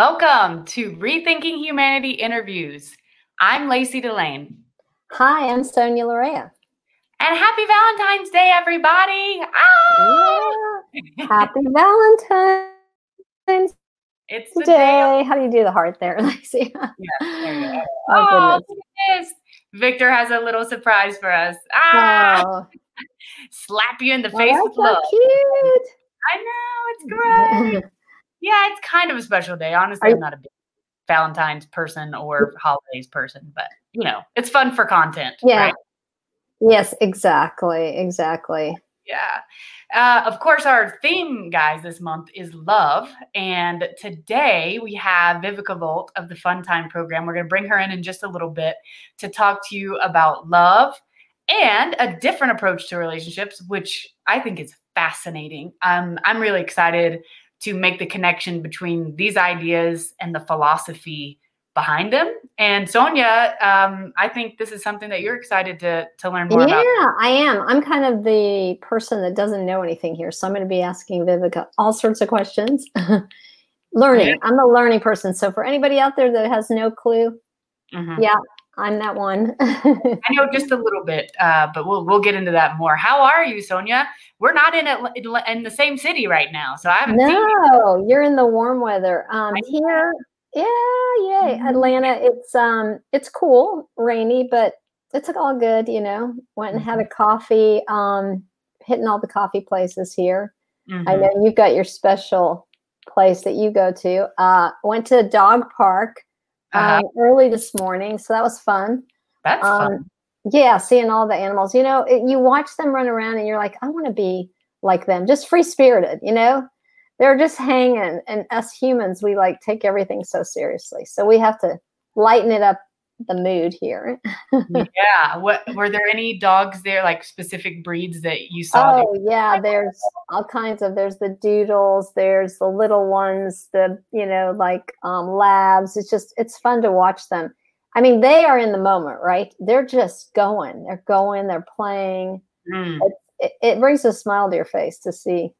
Welcome to Rethinking Humanity Interviews. I'm Lacey Delane. Hi, I'm Sonia Lorea. And happy Valentine's Day, everybody! Ah! Yeah. Happy Valentine's It's the Day. day. How do you do the heart there, Lacey? Yeah, there you go. Oh, Oh, goodness. Victor has a little surprise for us. Ah! Oh, Slap you in the oh, face with love. so cute. I know, it's great. Yeah, it's kind of a special day. Honestly, Are I'm not a big Valentine's person or holidays person, but you know, it's fun for content. Yeah. right? yes, exactly. Exactly. Yeah. Uh, of course, our theme, guys, this month is love. And today we have Vivica Volt of the Fun Time program. We're going to bring her in in just a little bit to talk to you about love and a different approach to relationships, which I think is fascinating. Um, I'm really excited to make the connection between these ideas and the philosophy behind them. And Sonia, um, I think this is something that you're excited to to learn more yeah, about. Yeah, I am. I'm kind of the person that doesn't know anything here. So I'm going to be asking Vivica all sorts of questions. learning. Yeah. I'm a learning person. So for anybody out there that has no clue, Mhm. yeah, I'm that one. I know just a little bit, uh, but we'll we'll get into that more. How are you, Sonia? We're not in in, the same city right now, so I haven't seen you. No, you're in the warm weather. Um, I here, yeah, yay, Mhm. Atlanta. It's um, it's cool, rainy, but it's all good. You know, went and had a coffee. Um, hitting all the coffee places here. I Mhm. know you've got your special place that you go to. Uh, went to a dog park Uh-huh. um, early this morning, so that was fun. That's fun. Um, yeah, seeing all the animals. You know, it, you watch them run around and you're like, I want to be like them, just free spirited, you know? They're just hanging. And us humans, we like take everything so seriously. So we have to lighten it up the mood here. yeah. What were there any dogs there, like specific breeds that you saw? Oh, yeah, there's all kinds of there's the doodles, there's the little ones, the you know, like um labs. It's just it's fun to watch them. I mean, they are in the moment, right? They're just going. They're going, they're playing. Mm. it, it brings a smile to your face to see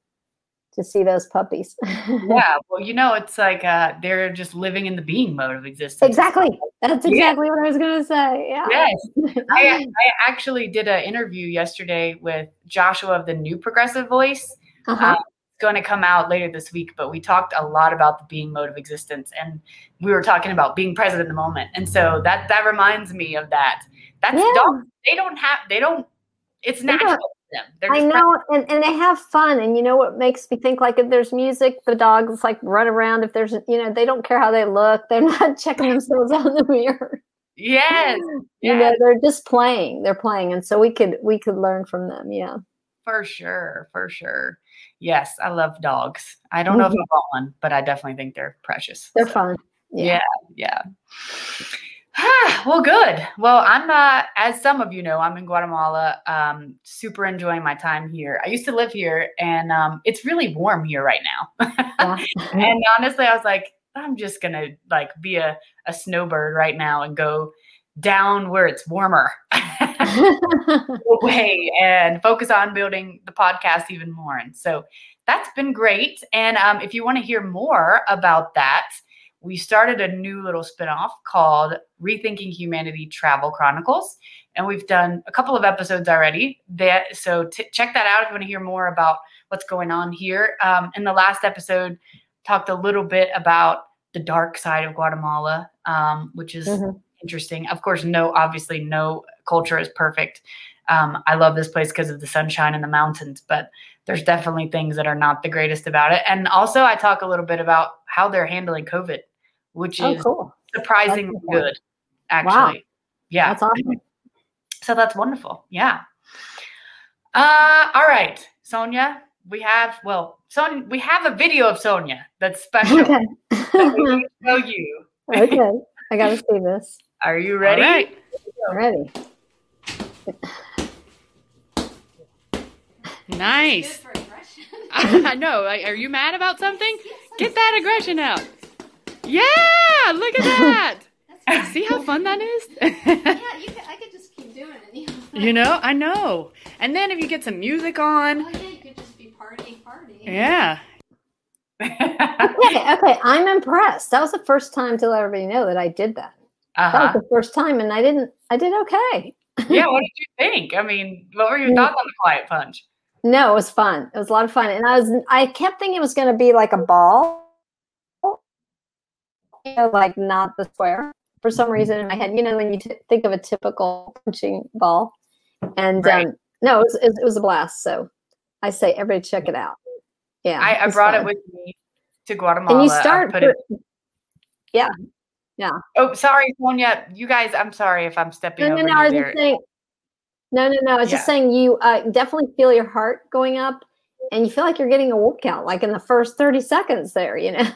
to see those puppies. Yeah. Well, you know, it's like uh, they're just living in the being mode of existence. exactly. That's Yeah. exactly what I was gonna say. Yeah. Yes. I, I actually did an interview yesterday with Joshua of the New Progressive Voice. Uh-huh. Um, it's going to come out later this week, but we talked a lot about the being mode of existence, and we were talking about being present in the moment. And so that that reminds me of that. That's Yeah. dogs. They don't have. They don't. It's natural to them. They're I know, and, and they have fun. And you know what makes me think like if there's music, the dogs like run around. If there's, you know, they don't care how they look. They're not checking themselves out in the mirror. Yes. You know, they're just playing. They're playing, and so we could we could learn from them. Yeah. for sure. For sure. Yes, I love dogs. I don't know if I want one, but I definitely think they're precious. They're so. fun. Yeah, yeah. well, good. Well, I'm uh, as some of you know, I'm in Guatemala. Um, super enjoying my time here. I used to live here, and um, it's really warm here right now. Yeah. and honestly, I was like, I'm just gonna like be a, a snowbird right now and go down where it's warmer away and focus on building the podcast even more. And so that's been great. And um, if you want to hear more about that, we started a new little spinoff called Rethinking Humanity Travel Chronicles. And we've done a couple of episodes already. That so t- check that out if you want to hear more about what's going on here. Um, in the last episode, talked a little bit about the dark side of Guatemala, um, which is Mhm. interesting. Of course, no, obviously, no culture is perfect. Um, I love this place because of the sunshine and the mountains, but there's definitely things that are not the greatest about it. And also, I talk a little bit about how they're handling COVID, which oh, is cool. surprisingly That's important. good, actually. Yeah. That's awesome. So that's wonderful. Yeah. Uh, all right, Sonia. We have well, Sonia. We have a video of Sonia that's special. Okay. that we need to show you. okay. I got to see this. Are you ready? All right. I'm ready. Nice. I know. Are you mad about something? Get that aggression out. Yeah, look at that. See how fun that is? Yeah, you could, I could just keep doing it. you know, I know. And then if you get some music on, Oh yeah, you could just be partying, partying. yeah. Okay, okay, I'm impressed. That was the first time to let everybody know that I did that. That uh-huh. was the first time, and I didn't. I did okay. Yeah, what did you think? I mean, what were your Mm. thoughts on the quiet punch? No, it was fun. It was a lot of fun, and I was. I kept thinking it was going to be like a ball, you know, like not the square. For some reason in my head, you know, when you t- think of a typical punching ball, and Right. um, no, it was, it was a blast. So I say, everybody check it out. Yeah, I, I brought fun. it with me to Guatemala. and you start. put it. Yeah. Yeah. Oh, sorry, Sonia. You guys, I'm sorry if I'm stepping No, no, no. I you was there. just saying. No, no, no. I was Yeah. just saying you uh, definitely feel your heart going up, and you feel like you're getting a workout, like in the first thirty seconds there. You know.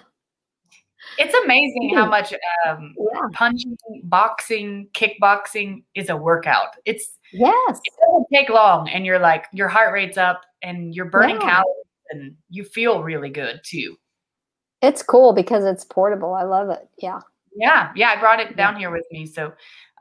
It's amazing how much um, Yeah. punching, boxing, kickboxing is a workout. It's Yes. it doesn't take long, and you're like your heart rate's up, and you're burning Yeah. calories, and you feel really good too. It's cool because it's portable. I love it. Yeah. Yeah, yeah, I brought it down here with me. So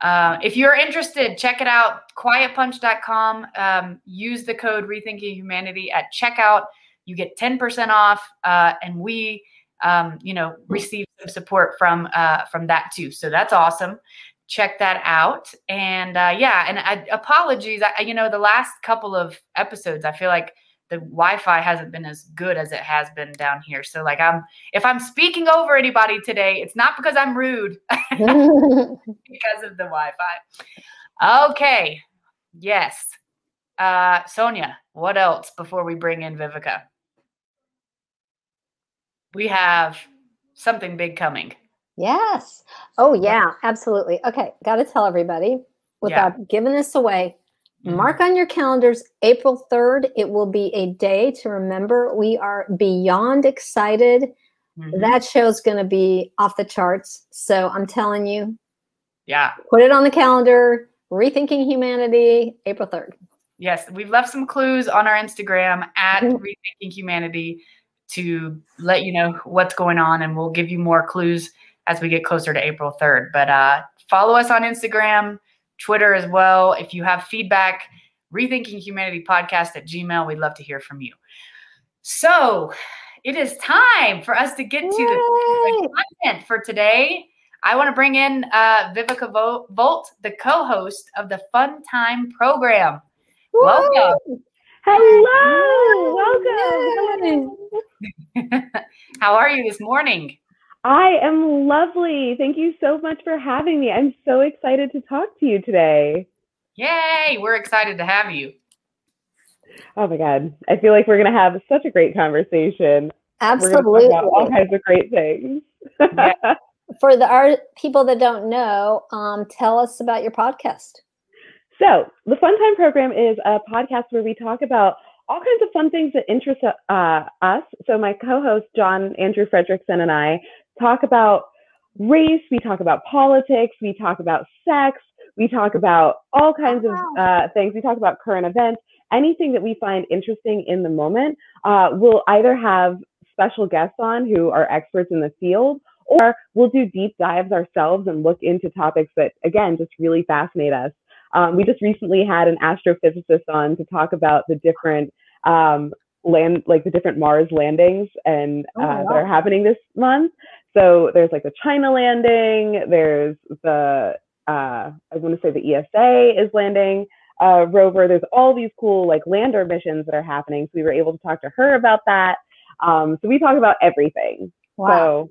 uh, if you're interested, check it out. Quietpunch.com. Um, use the code Rethinking Humanity at checkout. You get 10% off, uh, and we, um, you know, receive some support from uh, from that too. So that's awesome. Check that out. And uh, yeah, and I, apologies. I, you know, the last couple of episodes, I feel like the Wi-Fi hasn't been as good as it has been down here. So like I'm if I'm speaking over anybody today, it's not because I'm rude, because of the Wi-Fi. Okay. Yes. Uh Sonia, what else before we bring in Vivica? We have something big coming. yes. Oh yeah, absolutely. Okay, got to tell everybody without giving this away. Mhm. Mark on your calendars, April 3rd. It will be a day to remember. We are beyond excited. Mhm. That show's going to be off the charts. So I'm telling you, Yeah. put it on the calendar. Rethinking Humanity, April 3rd. Yes, we've left some clues on our Instagram at Mhm. Rethinking Humanity to let you know what's going on, and we'll give you more clues as we get closer to April 3rd. But uh, follow us on Instagram, Twitter as well. If you have feedback, Rethinking Humanity podcast at Gmail, we'd love to hear from you. So it is time for us to get to the the content for today. I want to bring in uh, Vivica Vo- Volt, the co-host of the Fun Time program. Welcome. Woo! Hello, welcome. Yay! How are you this morning? I am lovely. Thank you so much for having me. I'm so excited to talk to you today. Yay! We're excited to have you. Oh my God. I feel like we're going to have such a great conversation. We're Absolutely. talk about all kinds of great things. Yeah. For the art people that don't know, um, tell us about your podcast. So, the Fun Time program is a podcast where we talk about all kinds of fun things that interest uh, us. So, my co host, John Andrew Fredrickson, and I talk about race, we talk about politics, we talk about sex, we talk about all kinds of uh, things. We talk about current events, anything that we find interesting in the moment. Uh, we'll either have special guests on who are experts in the field, or we'll do deep dives ourselves and look into topics that, again, just really fascinate us. Um, we just recently had an astrophysicist on to talk about the different um, land, like the different Mars landings and Oh, uh, that are happening this month. So there's like the China landing. There's the uh, I want to say the ESA is landing uh, rover. There's all these cool like lander missions that are happening. So we were able to talk to her about that. Um, so we talk about everything. So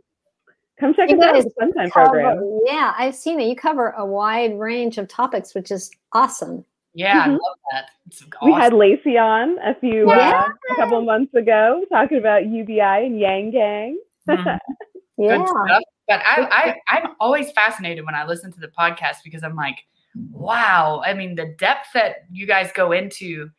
come check You us out. guys The Sunshine Cover- program. yeah, I've seen it. You cover a wide range of topics, which is awesome. Yeah, I Mhm. love that. It's We had awesome. Lacey on a few Yeah. uh, a couple of months ago talking about UBI and Yang Gang. Mhm. Yeah. Good stuff. But I, I, I'm always fascinated when I listen to the podcast because I'm like, wow. I mean, the depth that you guys go into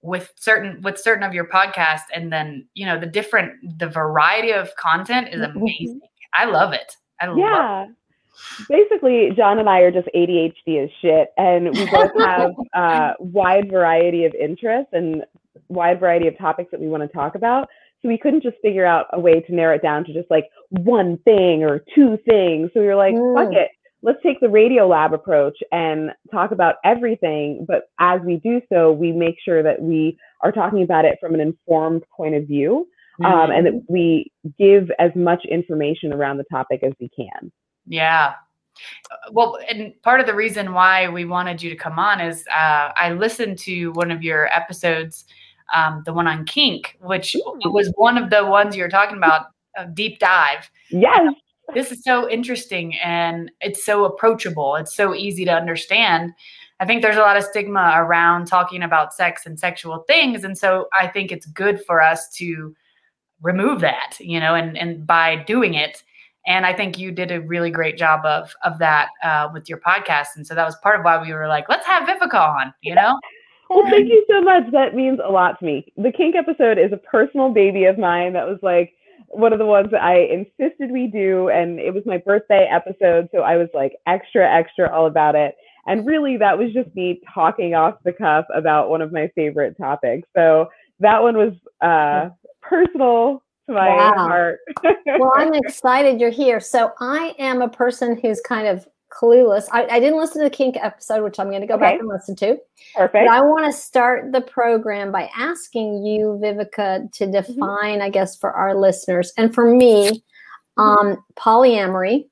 with certain with certain of your podcast, and then you know the different the variety of content is Mhm. amazing. I love it. I love it. Yeah. Basically, John and I are just ADHD as shit, and we both have a wide variety of interests and wide variety of topics that we want to talk about. So we couldn't just figure out a way to narrow it down to just like one thing or two things. So we were like, fuck Mm. it. Let's take the Radiolab approach and talk about everything. But as we do so, we make sure that we are talking about it from an informed point of view. Um, and that we give as much information around the topic as we can. Yeah. Well, and part of the reason why we wanted you to come on is uh, I listened to one of your episodes, um, the one on kink, which was one of the ones you were talking about, a deep dive. Yes. This is so interesting and it's so approachable. It's so easy to understand. I think there's a lot of stigma around talking about sex and sexual things. And so I think it's good for us to remove that, you know, and, and by doing it, and I think you did a really great job of of that uh, with your podcast. And so that was part of why we were like, let's have Vivica on, you know? well, thank you so much. That means a lot to me. The kink episode is a personal baby of mine. That was like one of the ones that I insisted we do. And it was my birthday episode. So I was like extra, extra all about it. And really, that was just me talking off the cuff about one of my favorite topics. So that one was uh, personal to my wow. heart. well, I'm excited you're here. So I am a person who's kind of clueless. I, I didn't listen to the kink episode, which I'm going to go okay. back and listen to. Perfect. But I want to start the program by asking you, Vivica, to mm-hmm. define, mm-hmm. I guess, for our listeners and for me, um, polyamory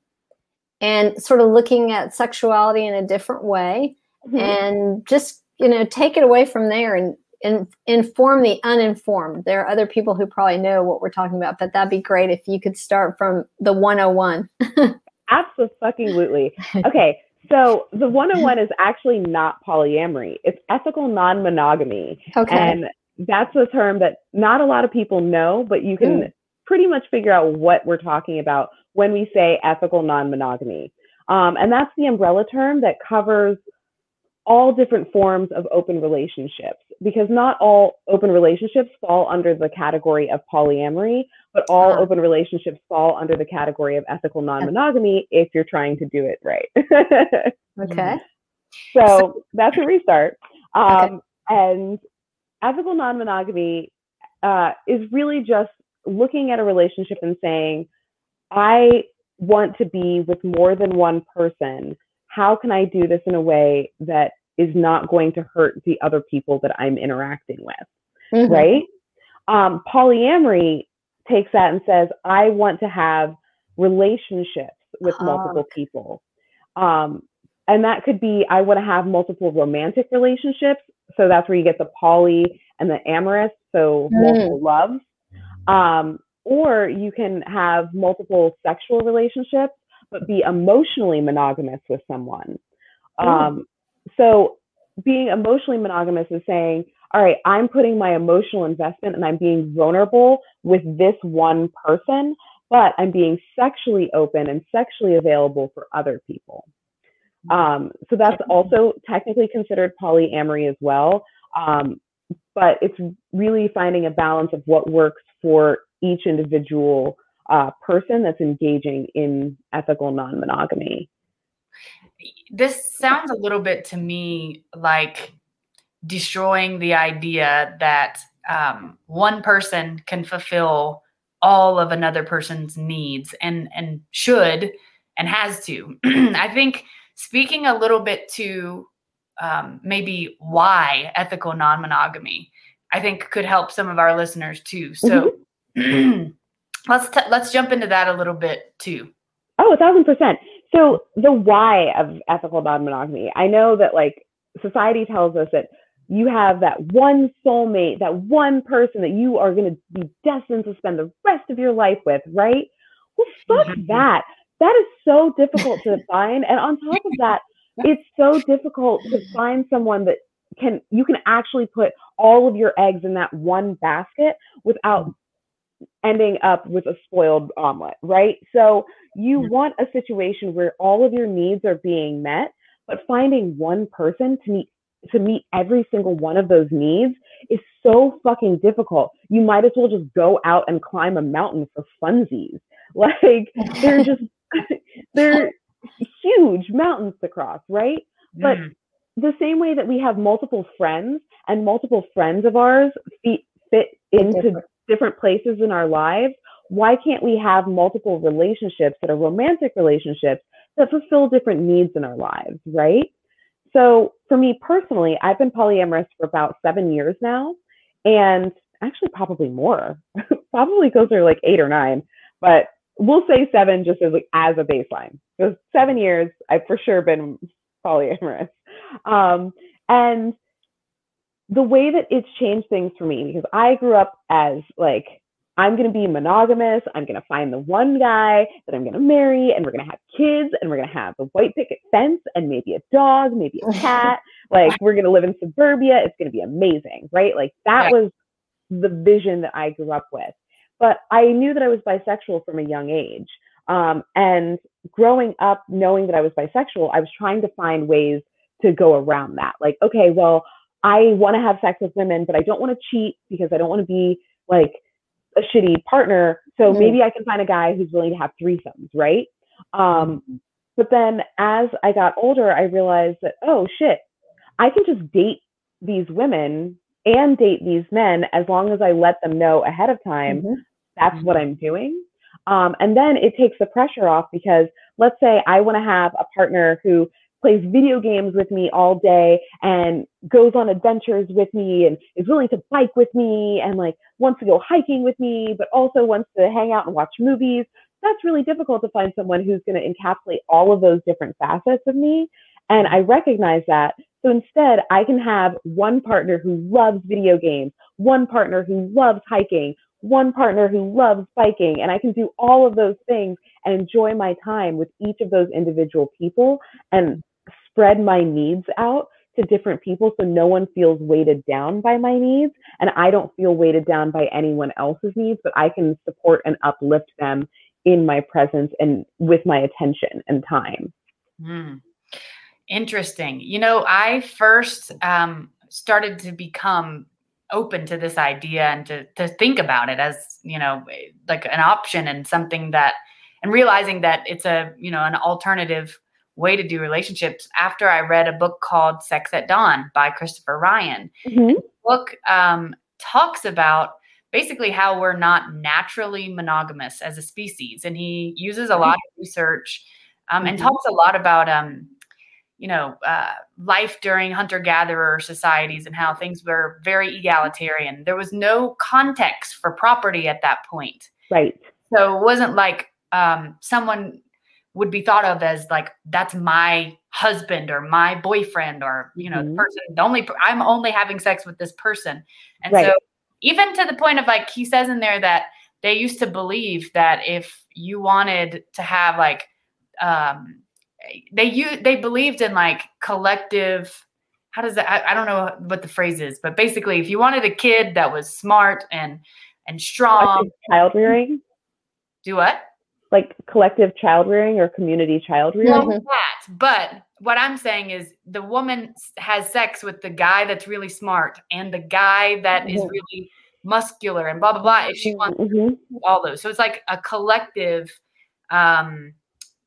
and sort of looking at sexuality in a different way mm-hmm. and just, you know, take it away from there and in, inform the uninformed. There are other people who probably know what we're talking about, but that'd be great if you could start from the 101. Absolutely. Okay. So the 101 is actually not polyamory. It's ethical non-monogamy. Okay. And that's a term that not a lot of people know, but you can mm. pretty much figure out what we're talking about when we say ethical non-monogamy. Um, and that's the umbrella term that covers all different forms of open relationships because not all open relationships fall under the category of polyamory, but all open relationships fall under the category of ethical non monogamy if you're trying to do it right. okay. So, so, that's a restart. Um, okay. And ethical non monogamy uh, is really just looking at a relationship and saying, I want to be with more than one person how can I do this in a way that is not going to hurt the other people that I'm interacting with? Mm-hmm. Right? Um, polyamory takes that and says, I want to have relationships with oh. multiple people. Um, and that could be, I want to have multiple romantic relationships. So that's where you get the poly and the amorous, so mm. multiple loves. Um, or you can have multiple sexual relationships but be emotionally monogamous with someone. Um, so being emotionally monogamous is saying, all right, I'm putting my emotional investment and I'm being vulnerable with this one person, but I'm being sexually open and sexually available for other people. Um, so that's also technically considered polyamory as well. Um, but it's really finding a balance of what works for each individual uh, person that's engaging in ethical non monogamy. This sounds a little bit to me like destroying the idea that um, one person can fulfill all of another person's needs and and should and has to. I think speaking a little bit to um, maybe why ethical non-monogamy, I think could help some of our listeners too. So mm-hmm. let's t- let's jump into that a little bit too. Oh, a thousand percent. So the why of ethical non-monogamy. I know that like society tells us that you have that one soulmate, that one person that you are going to be destined to spend the rest of your life with, right? Well, fuck mm-hmm. that. That is so difficult to find. And on top of that, it's so difficult to find someone that can you can actually put all of your eggs in that one basket without ending up with a spoiled omelet, right? So you want a situation where all of your needs are being met, but finding one person to meet to meet every single one of those needs is so fucking difficult. You might as well just go out and climb a mountain for funsies. Like they're just they're huge mountains to cross, right? Mm. But the same way that we have multiple friends and multiple friends of ours fit, fit into different places in our lives, why can't we have multiple relationships that are romantic relationships that fulfill different needs in our lives, right? So for me personally, I've been polyamorous for about seven years now, and actually probably more. probably closer to like eight or nine, but we'll say seven just as like as a baseline. So seven years, I've for sure been polyamorous. Um, and the way that it's changed things for me, because I grew up as like, I'm going to be monogamous. I'm going to find the one guy that I'm going to marry, and we're going to have kids, and we're going to have a white picket fence, and maybe a dog, maybe a cat. like, we're going to live in suburbia. It's going to be amazing, right? Like, that was the vision that I grew up with. But I knew that I was bisexual from a young age. Um, and growing up, knowing that I was bisexual, I was trying to find ways to go around that. Like, okay, well, I want to have sex with women, but I don't want to cheat because I don't want to be like a shitty partner. So mm-hmm. maybe I can find a guy who's willing to have threesomes, right? Um, but then as I got older, I realized that, oh shit, I can just date these women and date these men as long as I let them know ahead of time mm-hmm that's what mm-hmm. I'm doing. Um, and then it takes the pressure off because let's say I want to have a partner who plays video games with me all day and goes on adventures with me and is willing to bike with me and like wants to go hiking with me, but also wants to hang out and watch movies. That's really difficult to find someone who's going to encapsulate all of those different facets of me. And I recognize that. So instead, I can have one partner who loves video games, one partner who loves hiking, one partner who loves biking and I can do all of those things and enjoy my time with each of those individual people and spread my needs out to different people so no one feels weighted down by my needs and I don't feel weighted down by anyone else's needs, but I can support and uplift them in my presence and with my attention and time. Mm. Interesting. You know, I first um, started to become open to this idea and to to think about it as you know like an option and something that and realizing that it's a you know an alternative way to do relationships after i read a book called sex at dawn by christopher ryan mm-hmm. the book um, talks about basically how we're not naturally monogamous as a species and he uses a lot of research um, mm-hmm. and talks a lot about um, you know, uh, life during hunter gatherer societies and how things were very egalitarian. There was no context for property at that point. Right. So it wasn't like um, someone would be thought of as like that's my husband or my boyfriend or you know mm-hmm. the person the only i'm only having sex with this person and right. so even to the point of like he says in there that they used to believe that if you wanted to have like um they you they believed in like collective how does that I, I, don't know what the phrase is but basically if you wanted a kid that was smart and and strong child rearing do what like collective child rearing or community child rearing well, that but what i'm saying is the woman has sex with the guy that's really smart and the guy that mm-hmm. is really muscular and blah blah blah if she wants mm-hmm. all those so it's like a collective um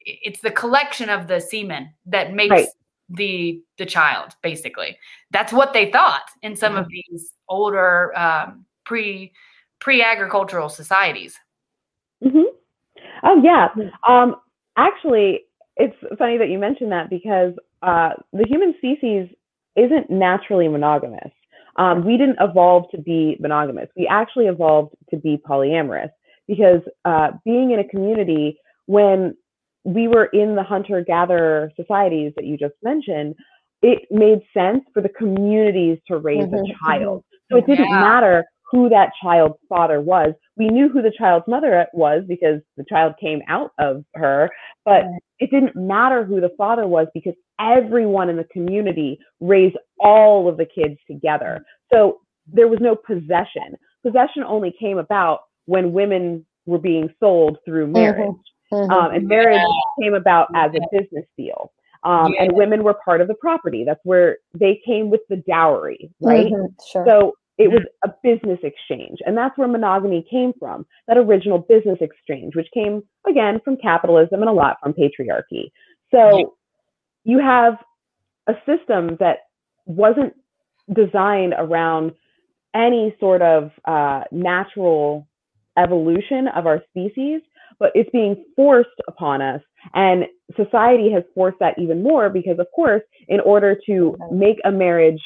it's the collection of the semen that makes right. the the child basically that's what they thought in some of mm-hmm. these older um, pre pre agricultural societies mm-hmm. Oh yeah um, actually it's funny that you mentioned that because uh, the human species isn't naturally monogamous um, we didn't evolve to be monogamous we actually evolved to be polyamorous because uh, being in a community when we were in the hunter gatherer societies that you just mentioned, it made sense for the communities to raise mm-hmm. a child. So it didn't yeah. matter who that child's father was. We knew who the child's mother was because the child came out of her, but it didn't matter who the father was because everyone in the community raised all of the kids together. So there was no possession. Possession only came about when women were being sold through marriage. Mm-hmm. Mm-hmm. Um, and marriage yeah. came about as a business deal. Um, yeah. And women were part of the property. That's where they came with the dowry, right? Mm-hmm. Sure. So it was a business exchange. And that's where monogamy came from, that original business exchange, which came again from capitalism and a lot from patriarchy. So you have a system that wasn't designed around any sort of uh, natural evolution of our species but it's being forced upon us. And society has forced that even more because, of course, in order to make a marriage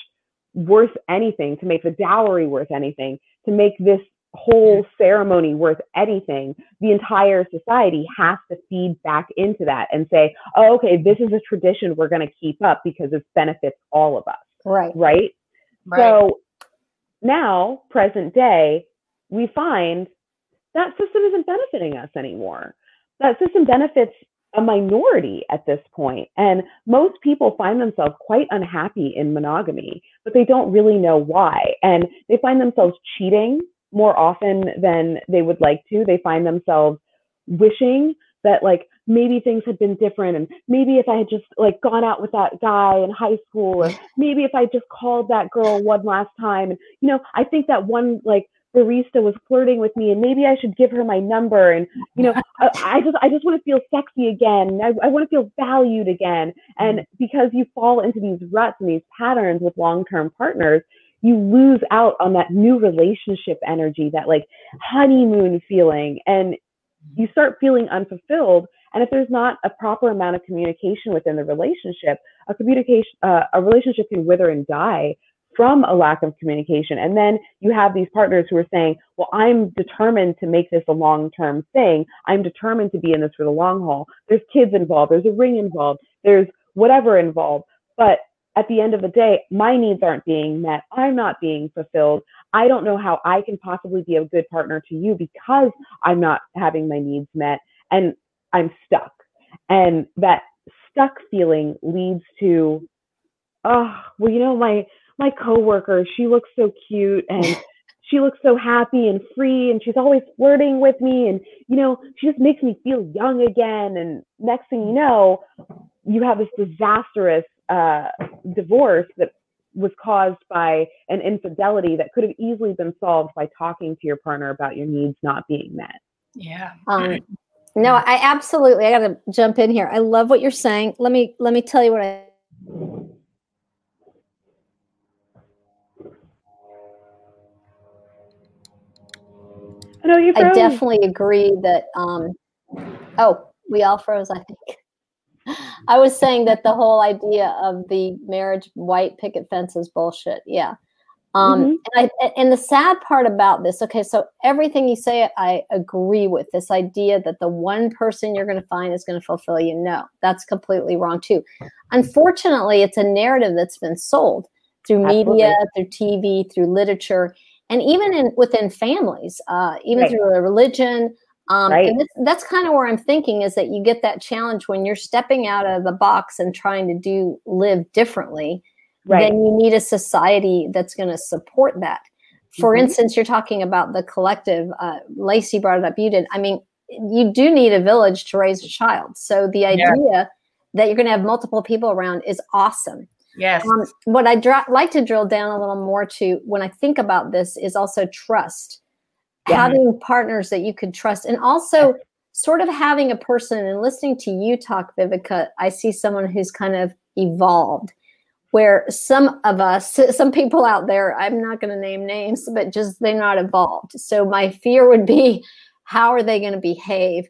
worth anything, to make the dowry worth anything, to make this whole ceremony worth anything, the entire society has to feed back into that and say, oh, okay, this is a tradition we're going to keep up because it benefits all of us. Right. Right. Right. So now, present day, we find that system isn't benefiting us anymore. That system benefits a minority at this point. And most people find themselves quite unhappy in monogamy, but they don't really know why. And they find themselves cheating more often than they would like to. They find themselves wishing that like maybe things had been different and maybe if I had just like gone out with that guy in high school or maybe if I just called that girl one last time and you know I think that one like barista was flirting with me and maybe I should give her my number and you know I, I just I just want to feel sexy again. I, I want to feel valued again. And because you fall into these ruts and these patterns with long-term partners you lose out on that new relationship energy that like honeymoon feeling and you start feeling unfulfilled. And if there's not a proper amount of communication within the relationship a communication uh, a relationship can wither and die from a lack of communication. And then you have these partners who are saying, well, I'm determined to make this a long term thing. I'm determined to be in this for the long haul. There's kids involved, there's a ring involved, there's whatever involved. But at the end of the day, my needs aren't being met. I'm not being fulfilled. I don't know how I can possibly be a good partner to you because I'm not having my needs met and I'm stuck. And that stuck feeling leads to, oh, well, you know, my my coworker, she looks so cute and she looks so happy and free and she's always flirting with me and you know, she just makes me feel young again and next thing you know, you have this disastrous uh, divorce that was caused by an infidelity that could have easily been solved by talking to your partner about your needs not being met. Yeah. Um, no, I absolutely. I got to jump in here. I love what you're saying. Let me let me tell you what I I know you. I definitely agree that. Um, oh, we all froze. I think. I was saying that the whole idea of the marriage white picket fence is bullshit. Yeah. Um, Mhm. and, I, and the sad part about this, okay, so everything you say, I agree with this idea that the one person you're going to find is going to fulfill you. No, that's completely wrong too. Unfortunately, it's a narrative that's been sold through media, through TV, through literature, and even in within families, uh, even Right. through a religion. Um, Right. And this, that's kind of where I'm thinking is that you get that challenge when you're stepping out of the box and trying to do live differently Right. then you need a society that's going to support that. For Mhm. instance, you're talking about the collective. Uh, Lacey brought it up. You did. I mean, you do need a village to raise a child. So the idea that you're going to have multiple people around is awesome. Yes. Um, what I would like to drill down a little more to when I think about this is also trust. Yeah. Having partners that you could trust, and also sort of having a person and listening to you talk, Vivica, I see someone who's kind of evolved. Where some of us, some people out there, I'm not going to name names, but just they're not evolved. So my fear would be, how are they going to behave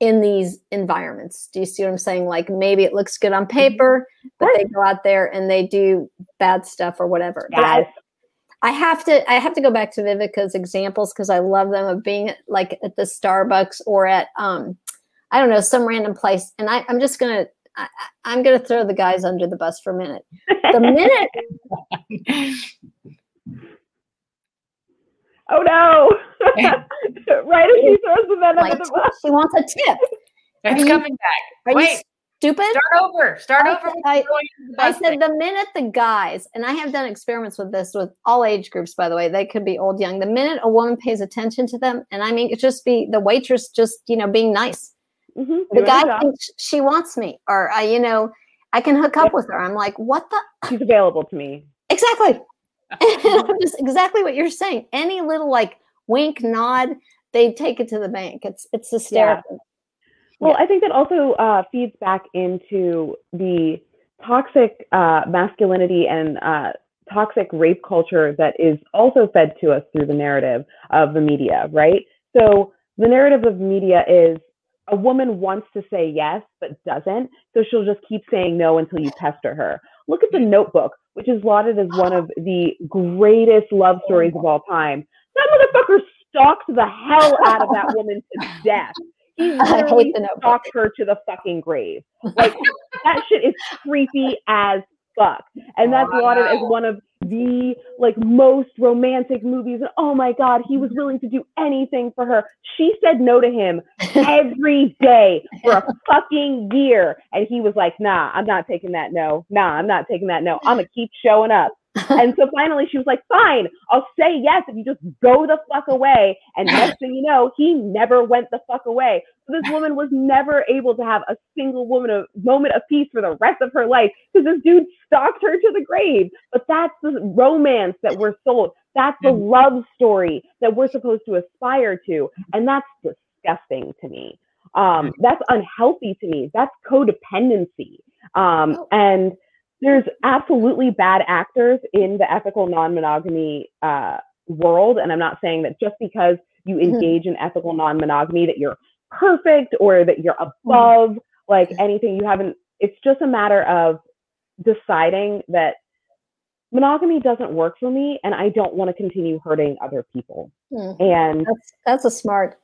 in these environments? Do you see what I'm saying? Like maybe it looks good on paper, but they go out there and they do bad stuff or whatever. I- Yes. I have to I have to go back to Vivica's examples because I love them of being like at the Starbucks or at um I don't know some random place and I, I'm just gonna I- I'm gonna throw the guys under the bus for a minute. The minute oh no! right as she throws the men like under the bus. she wants a tip, it's you- coming back. are you Wait, stupid? start over. Start I- over. with I- the I said thing. the minute the guys, and I have done experiments with this with all age groups, by the way, they could be old, young. The minute a woman pays attention to them, and I mean, it just be the waitress just, you know, being nice. Mhm, The guy thinks she wants me, or, I, you know, I can hook up Yep. with her. I'm like, what the? She's available to me. Exactly. just exactly what you're saying. Any little like wink, nod, they take it to the bank. It's it's hysterical. Well, Yeah. I think that also uh, feeds back into the toxic uh, masculinity and uh, toxic rape culture that is also fed to us through the narrative of the media, right? So the narrative of media is a woman wants to say yes but doesn't, so she'll just keep saying no until you pester her. Look at the Notebook, which is lauded as one of the greatest love stories of all time. That motherfucker stalked the hell out of that woman to death. He literally stalked her to the fucking grave. Like that shit is creepy as fuck. And that's oh, lauded as one of the like most romantic movies. And oh my God, he was willing to do anything for her. She said no to him every day for a fucking year. And he was like, nah, I'm not taking that no. Nah, I'm not taking that no. I'm gonna keep showing up and so finally she was like, fine, I'll say yes if you just go the fuck away. And next thing you know, he never went the fuck away. So this woman was never able to have a single woman of moment of peace for the rest of her life because this dude stalked her to the grave. But that's the romance that we're sold. That's the mm-hmm. love story that we're supposed to aspire to. And that's disgusting to me. Um, that's unhealthy to me. That's codependency. Um, oh. and there's absolutely bad actors in the ethical non-monogamy uh, world, and I'm not saying that just because you mm-hmm. engage mm-hmm. in ethical non-monogamy that you're perfect or that you're mm-hmm. above mm-hmm. like anything. You haven't. It's just a matter of deciding that monogamy doesn't work for me, and I don't want to continue hurting other people. Mm. And that's that's a smart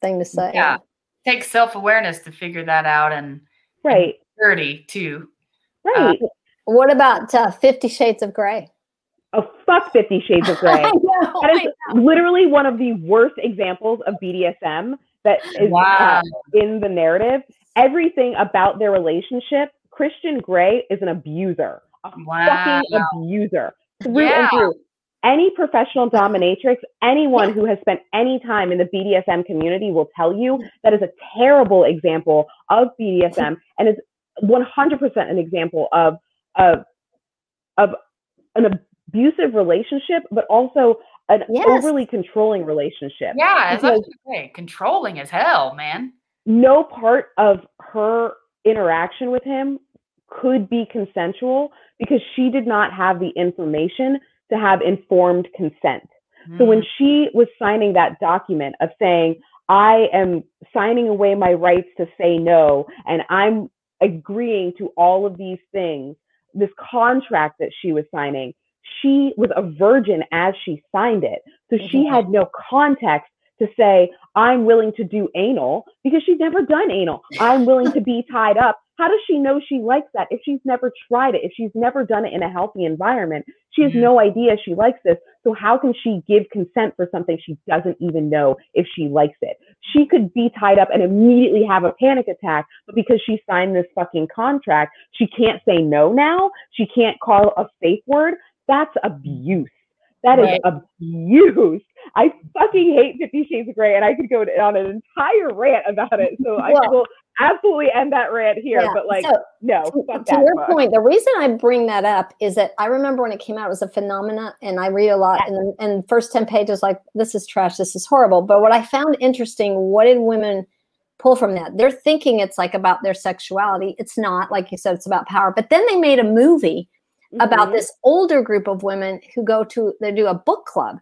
thing to say. Yeah, take self awareness to figure that out, and right, thirty too. Right. Uh, what about uh, Fifty Shades of Grey? Oh, fuck Fifty Shades of Grey. know, that is literally one of the worst examples of BDSM that is wow. uh, in the narrative. Everything about their relationship, Christian Grey is an abuser, a wow. fucking abuser through yeah. and through. Any professional dominatrix, anyone who has spent any time in the BDSM community will tell you that is a terrible example of BDSM and is 100% an example of of of an abusive relationship, but also an yes. overly controlling relationship. Yeah, because say, controlling as hell, man. No part of her interaction with him could be consensual because she did not have the information to have informed consent. Mm. So when mm. she was signing that document of saying, I am signing away my rights to say no, and I'm agreeing to all of these things, this contract that she was signing, she was a virgin as she signed it. So she mm-hmm. had no context to say, I'm willing to do anal because she's never done anal. I'm willing to be tied up. How does she know she likes that if she's never tried it, if she's never done it in a healthy environment? She has mm-hmm. no idea she likes this. So how can she give consent for something she doesn't even know if she likes it? She could be tied up and immediately have a panic attack, but because she signed this fucking contract, she can't say no now. She can't call a safe word. That's abuse. That right. is abuse. I fucking hate Fifty Shades of Grey, and I could go on an entire rant about it. So I will absolutely end that rant here. Yeah, but like, so, no. To, to your point, the reason I bring that up is that I remember when it came out, it was a phenomena, and I read a lot. And the and first ten pages, like, this is trash, this is horrible. But what I found interesting, what did women pull from that? They're thinking it's like about their sexuality. It's not, like you said, it's about power. But then they made a movie mm-hmm. about this older group of women who go to they do a book club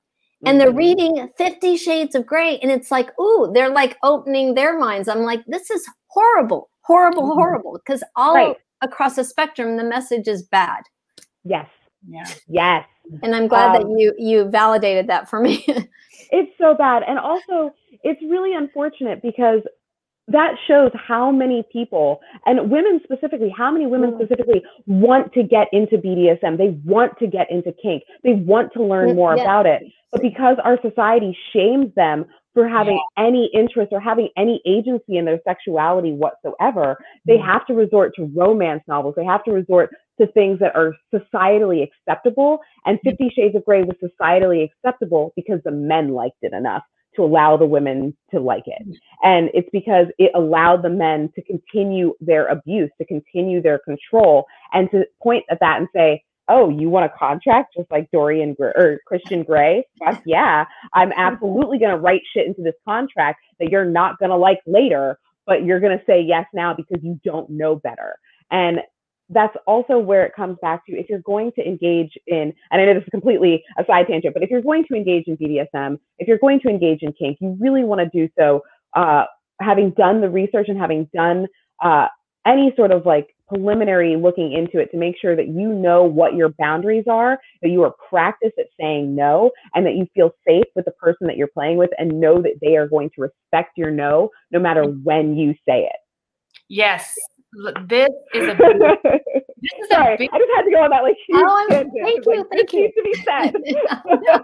and they're mm-hmm. reading 50 shades of grey and it's like ooh they're like opening their minds i'm like this is horrible horrible mm-hmm. horrible because all right. across the spectrum the message is bad yes yeah yes and i'm glad um, that you you validated that for me it's so bad and also it's really unfortunate because that shows how many people and women specifically how many women mm. specifically want to get into bdsm they want to get into kink they want to learn more yes. about it but because our society shames them for having yeah. any interest or having any agency in their sexuality whatsoever they mm. have to resort to romance novels they have to resort to things that are societally acceptable and mm. 50 shades of grey was societally acceptable because the men liked it enough to allow the women to like it. Mm. And it's because it allowed the men to continue their abuse, to continue their control, and to point at that and say, oh, you want a contract just like Dorian Gray, or Christian Grey? Fuck yeah. I'm absolutely going to write shit into this contract that you're not going to like later, but you're going to say yes now because you don't know better. And that's also where it comes back to if you're going to engage in, and I know this is completely a side tangent, but if you're going to engage in BDSM, if you're going to engage in kink, you really want to do so uh, having done the research and having done uh, any sort of like preliminary looking into it to make sure that you know what your boundaries are, that you are practiced at saying no, and that you feel safe with the person that you're playing with and know that they are going to respect your no no matter when you say it. Yes. This is a this is Sorry, big, I just had to go on that like huge oh. Thank you, like, thank you. needs to be said.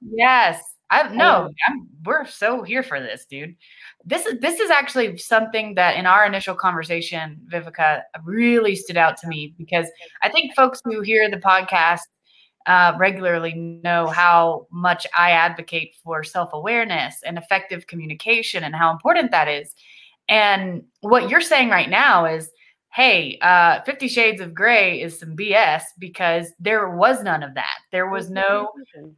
yes. I no, I'm, we're so here for this, dude. This is this is actually something that in our initial conversation, Vivica really stood out to me because I think folks who hear the podcast uh, regularly know how much I advocate for self awareness and effective communication and how important that is. And what you're saying right now is hey, uh, Fifty Shades of Grey is some BS because there was none of that. There was no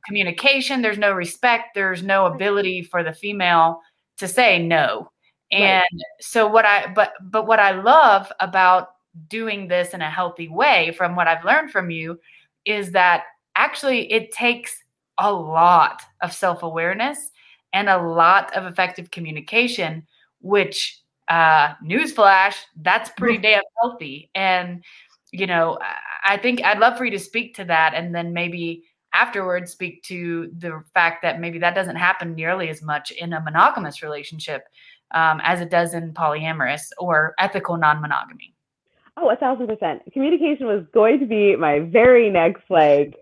communication, there's no respect, there's no ability for the female to say no. And right. so what I but but what I love about doing this in a healthy way from what I've learned from you is that actually it takes a lot of self-awareness and a lot of effective communication which uh, newsflash, that's pretty damn healthy. And, you know, I think I'd love for you to speak to that and then maybe afterwards speak to the fact that maybe that doesn't happen nearly as much in a monogamous relationship um, as it does in polyamorous or ethical non monogamy. Oh, a thousand percent. Communication was going to be my very next like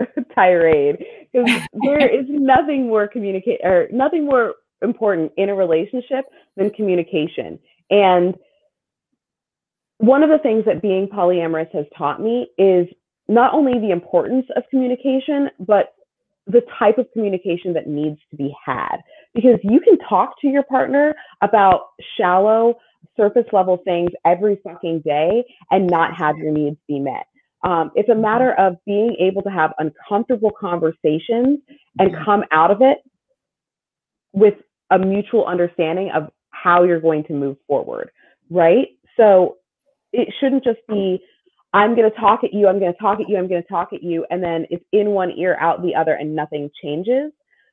tirade because there is nothing more communicate or nothing more important in a relationship than communication. And one of the things that being polyamorous has taught me is not only the importance of communication, but the type of communication that needs to be had. Because you can talk to your partner about shallow, surface level things every fucking day and not have your needs be met. Um, it's a matter of being able to have uncomfortable conversations and come out of it with a mutual understanding of how you're going to move forward, right? So it shouldn't just be, I'm going to talk at you, I'm going to talk at you, I'm going to talk at you, and then it's in one ear, out the other, and nothing changes,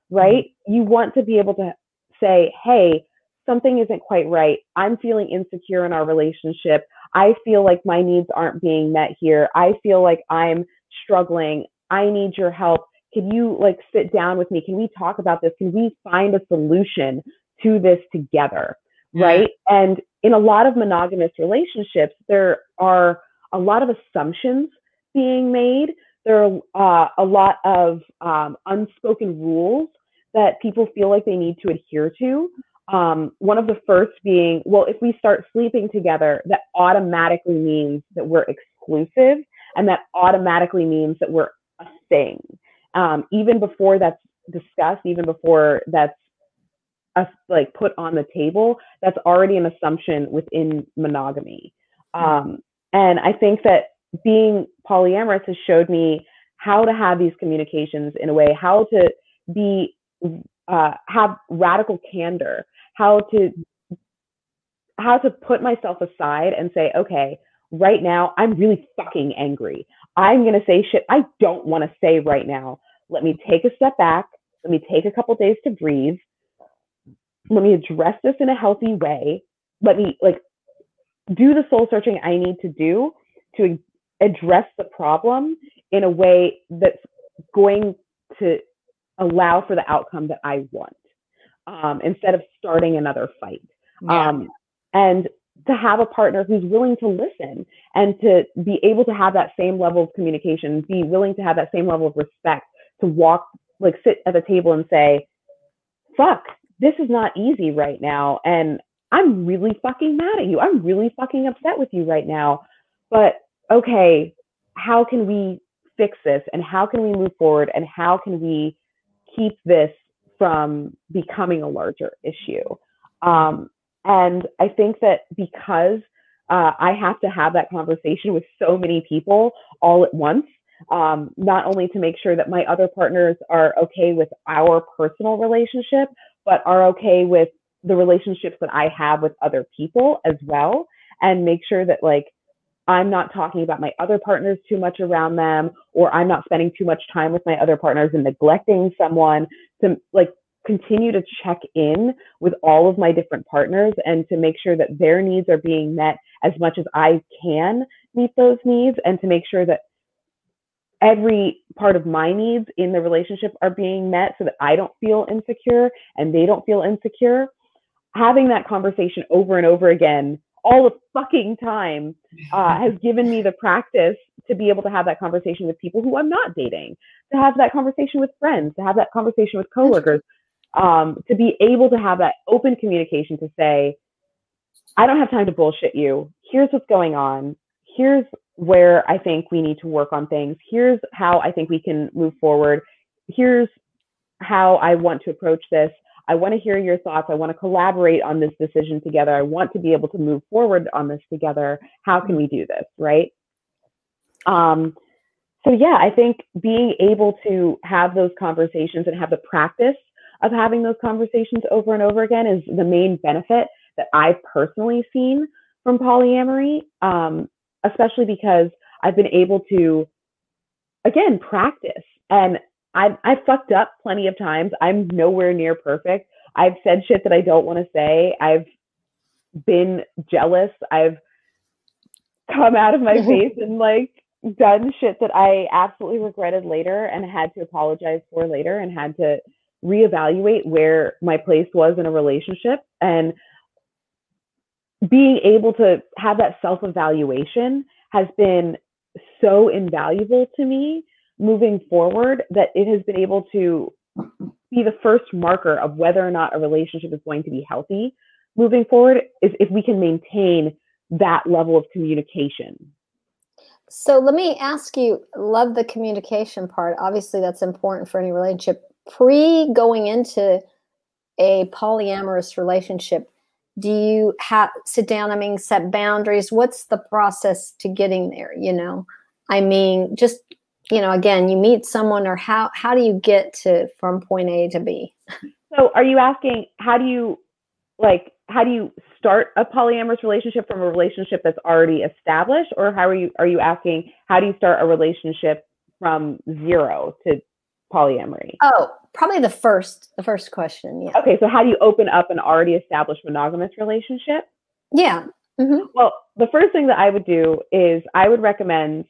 right? Mm-hmm. You want to be able to say, hey, something isn't quite right. I'm feeling insecure in our relationship. I feel like my needs aren't being met here. I feel like I'm struggling. I need your help can you like sit down with me? Can we talk about this? Can we find a solution to this together? Right. And in a lot of monogamous relationships, there are a lot of assumptions being made. There are uh, a lot of um, unspoken rules that people feel like they need to adhere to. Um, one of the first being, well, if we start sleeping together, that automatically means that we're exclusive, and that automatically means that we're a thing um, even before that's discussed, even before that's us like put on the table, that's already an assumption within monogamy. Hmm. Um, and I think that being polyamorous has showed me how to have these communications in a way, how to be uh, have radical candor, how to how to put myself aside and say, okay, right now I'm really fucking angry. I'm going to say shit I don't want to say right now. Let me take a step back. Let me take a couple days to breathe. Let me address this in a healthy way. Let me like do the soul searching I need to do to address the problem in a way that's going to allow for the outcome that I want um, instead of starting another fight. Yeah. Um, and to have a partner who's willing to listen and to be able to have that same level of communication, be willing to have that same level of respect, to walk, like sit at the table and say, fuck, this is not easy right now. And I'm really fucking mad at you. I'm really fucking upset with you right now. But okay, how can we fix this? And how can we move forward? And how can we keep this from becoming a larger issue? Um, and I think that because uh, I have to have that conversation with so many people all at once, um, not only to make sure that my other partners are okay with our personal relationship, but are okay with the relationships that I have with other people as well, and make sure that like I'm not talking about my other partners too much around them, or I'm not spending too much time with my other partners and neglecting someone to like continue to check in with all of my different partners and to make sure that their needs are being met as much as I can meet those needs and to make sure that every part of my needs in the relationship are being met so that I don't feel insecure and they don't feel insecure. Having that conversation over and over again all the fucking time uh, has given me the practice to be able to have that conversation with people who I'm not dating, to have that conversation with friends, to have that conversation with coworkers, um, to be able to have that open communication to say, I don't have time to bullshit you. Here's what's going on. Here's where I think we need to work on things. Here's how I think we can move forward. Here's how I want to approach this. I want to hear your thoughts. I want to collaborate on this decision together. I want to be able to move forward on this together. How can we do this? Right. Um, so, yeah, I think being able to have those conversations and have the practice of having those conversations over and over again is the main benefit that I've personally seen from polyamory, um, especially because I've been able to, again, practice. And I've, I've fucked up plenty of times. I'm nowhere near perfect. I've said shit that I don't want to say. I've been jealous. I've come out of my face and like done shit that I absolutely regretted later and had to apologize for later and had to reevaluate where my place was in a relationship and being able to have that self evaluation has been so invaluable to me moving forward that it has been able to be the first marker of whether or not a relationship is going to be healthy moving forward is if we can maintain that level of communication. So let me ask you, love the communication part. Obviously that's important for any relationship. Pre going into a polyamorous relationship, do you have sit down, I mean set boundaries? What's the process to getting there, you know? I mean, just you know, again, you meet someone or how how do you get to from point A to B? So are you asking how do you like how do you start a polyamorous relationship from a relationship that's already established or how are you are you asking how do you start a relationship from zero to polyamory? Oh, probably the first the first question. Yeah. Okay, so how do you open up an already established monogamous relationship? Yeah. Mm-hmm. Well, the first thing that I would do is I would recommend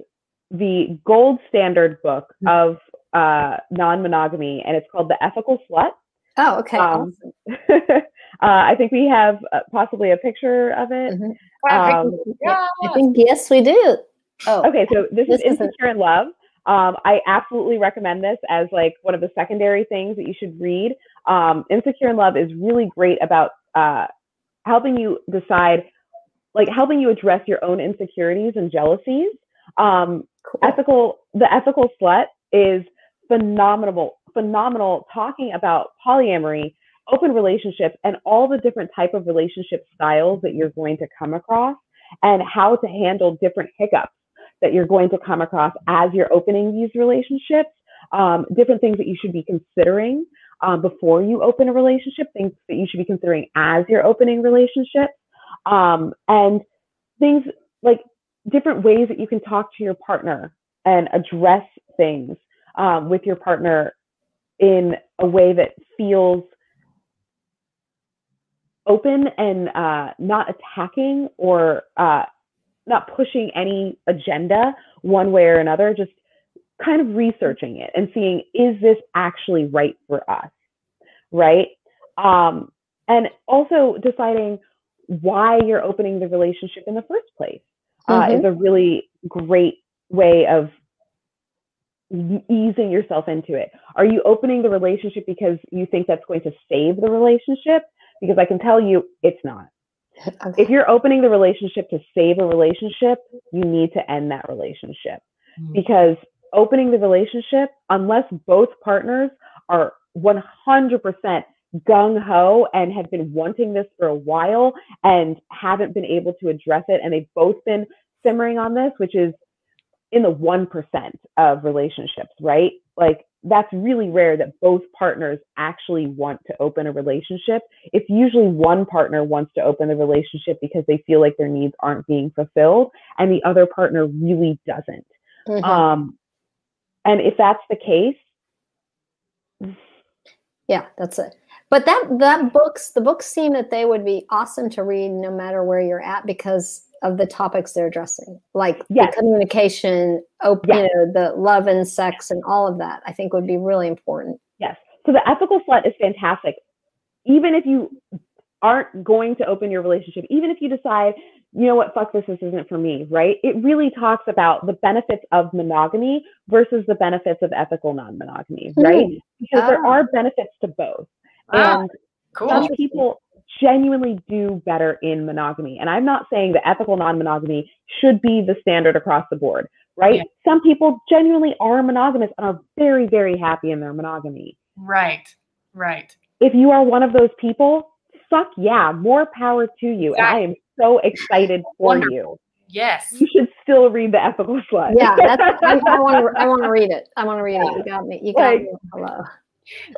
the gold standard book mm-hmm. of uh, non-monogamy, and it's called The Ethical Slut. Oh, okay. Um, awesome. uh, I think we have uh, possibly a picture of it. Mm-hmm. Um, yeah. I think yes, we do. Oh, okay. So this, this is Insecure in Love. Um, I absolutely recommend this as like one of the secondary things that you should read. Um, Insecure in Love is really great about uh, helping you decide, like helping you address your own insecurities and jealousies. Um, cool. Ethical, the ethical slut is phenomenal, phenomenal talking about polyamory, open relationships, and all the different type of relationship styles that you're going to come across, and how to handle different hiccups that you're going to come across as you're opening these relationships. Um, different things that you should be considering um, before you open a relationship, things that you should be considering as you're opening relationships, um, and things like different ways that you can talk to your partner and address things um, with your partner in a way that feels open and uh, not attacking or uh, not pushing any agenda one way or another, just kind of researching it and seeing is this actually right for us, right? Um, and also deciding why you're opening the relationship in the first place uh, mm-hmm. is a really great way of easing yourself into it. Are you opening the relationship because you think that's going to save the relationship? Because I can tell you it's not. Okay. If you're opening the relationship to save a relationship, you need to end that relationship. Mm-hmm. Because opening the relationship, unless both partners are 100% gung ho and have been wanting this for a while and haven't been able to address it. And they've both been simmering on this, which is in the 1% of relationships, right? Like that's really rare that both partners actually want to open a relationship. It's usually one partner wants to open the relationship because they feel like their needs aren't being fulfilled and the other partner really doesn't. Mm-hmm. Um, and if that's the case, yeah, that's it. But that that books the books seem that they would be awesome to read no matter where you're at because of the topics they're addressing, like Yes. the communication, op- Yes. you know, the love and sex and all of that. I think would be really important. Yes. So the ethical slut is fantastic. Even if you aren't going to open your relationship, even if you decide, you know what, fuck this, this isn't for me, right? It really talks about the benefits of monogamy versus the benefits of ethical non-monogamy, right? Because there Ah. are benefits to both. Ah, And Cool. some people genuinely do better in monogamy. And I'm not saying that ethical non-monogamy should be the standard across the board, right? Yeah. Some people genuinely are monogamous and are very, very happy in their monogamy Right. Right. if you are one of those people, fuck yeah, more power to you. And I am so excited for Wonderful. you. Yes. You should still read the ethical slut. Yeah, that's, I, I want to. I want to read it. I want to read it. You got me. You got Like- me. Hello.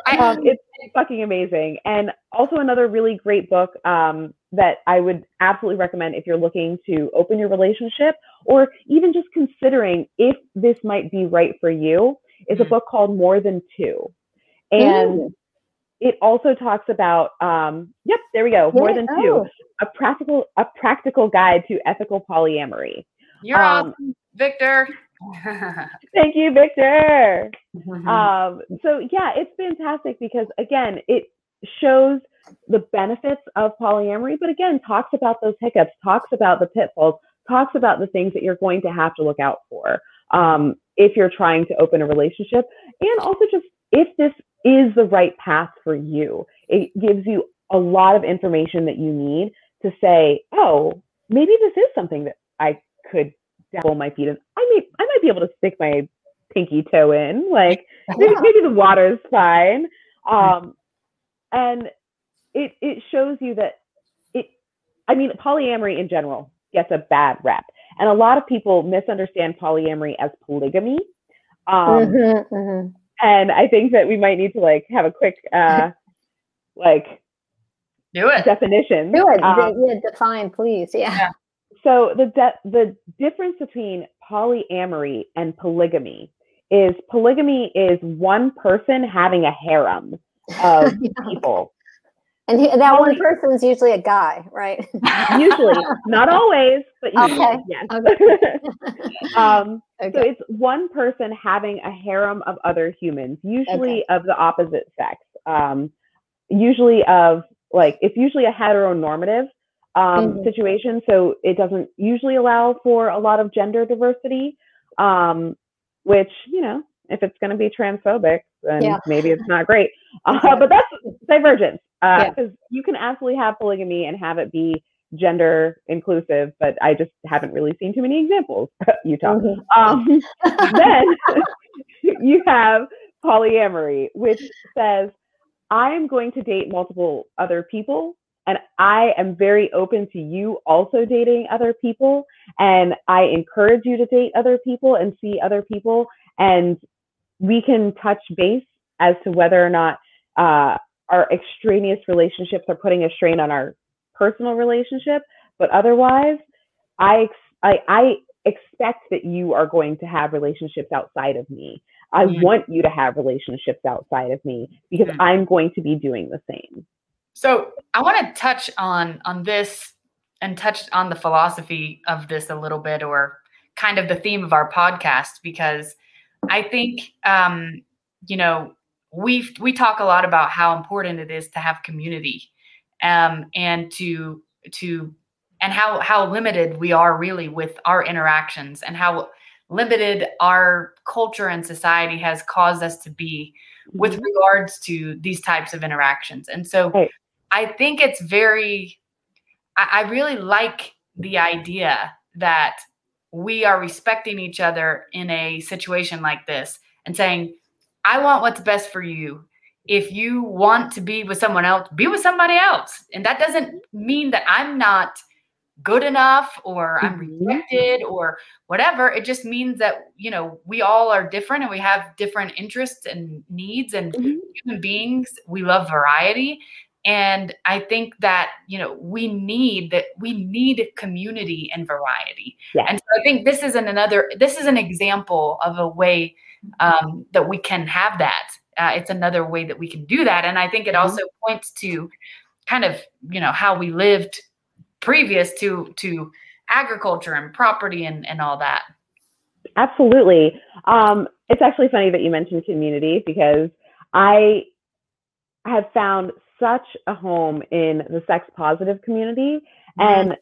I, um, it's fucking amazing. And also another really great book um, that I would absolutely recommend if you're looking to open your relationship or even just considering if this might be right for you is a Mhm. book called More Than Two. And Ooh. it also talks about um, yep, there we go, More Yeah, Than Two. oh. a practical a practical guide to ethical polyamory. you're um, awesome, Victor. Thank you, Victor. Mm-hmm. Um, so yeah, it's fantastic because again, it shows the benefits of polyamory, but again, talks about those hiccups, talks about the pitfalls, talks about the things that you're going to have to look out for um, if you're trying to open a relationship, and also just if this is the right path for you. It gives you a lot of information that you need to say, oh, maybe this is something that I could dabble my feet in. I may, I might be able to stick my pinky toe in. Like maybe, Yeah. maybe the water's fine. Um, and it it shows you that it. I mean, polyamory in general gets a bad rep, and a lot of people misunderstand polyamory as polygamy. Um, Mhm, mhm. And I think that we might need to like have a quick uh, like Do it. definition. Do it. Um, yeah, define, please. Yeah. Yeah. So the de- the difference between polyamory and polygamy is polygamy is one person having a harem of people. And he, that one person is usually a guy, right? Usually, not always, but usually, Okay, yes. okay. um, so it's one person having a harem of other humans, usually of the opposite sex. Um, usually of like it's usually a heteronormative um, Mhm. situation, so it doesn't usually allow for a lot of gender diversity. Um, which you know, if it's going to be transphobic, then Yeah. maybe it's not great. Uh, but that's divergence Yeah. because you can absolutely have polygamy and have it be gender inclusive, but I just haven't really seen too many examples. Utah. Mhm. Um, then you have polyamory, which says, I am going to date multiple other people, and I am very open to you also dating other people. And I encourage you to date other people and see other people. And we can touch base as to whether or not uh, our extraneous relationships are putting a strain on our personal relationship. But otherwise, I, ex- I, I expect that you are going to have relationships outside of me. I Mhm. want you to have relationships outside of me because. I'm going to be doing the same. So I want to touch on on this and touch on the philosophy of this a little bit, or kind of the theme of our podcast, because I think um, you know we we talk a lot about how important it is to have community, um, and to to and how how limited we are really with our interactions, and how limited our culture and society has caused us to be with Mhm. regards to these types of interactions. And so Right. I think it's very, I, I really like the idea that we are respecting each other in a situation like this and saying, I want what's best for you. If you want to be with someone else, be with somebody else. And that doesn't mean that I'm not good enough or I'm Mhm. rejected or whatever. It just means that, you know, we all are different and we have different interests and needs and Mhm. human beings, we love variety. And I think that, you know, we need that we need community and variety. Yeah. And so I think this is an another this is an example of a way um, that we can have that uh, it's another way that we can do that. And I think it Mhm. also points to kind of you know how we lived previous to to agriculture and property and and all that. Absolutely. Um, it's actually funny that you mentioned community because I have found such a home in the sex positive community. And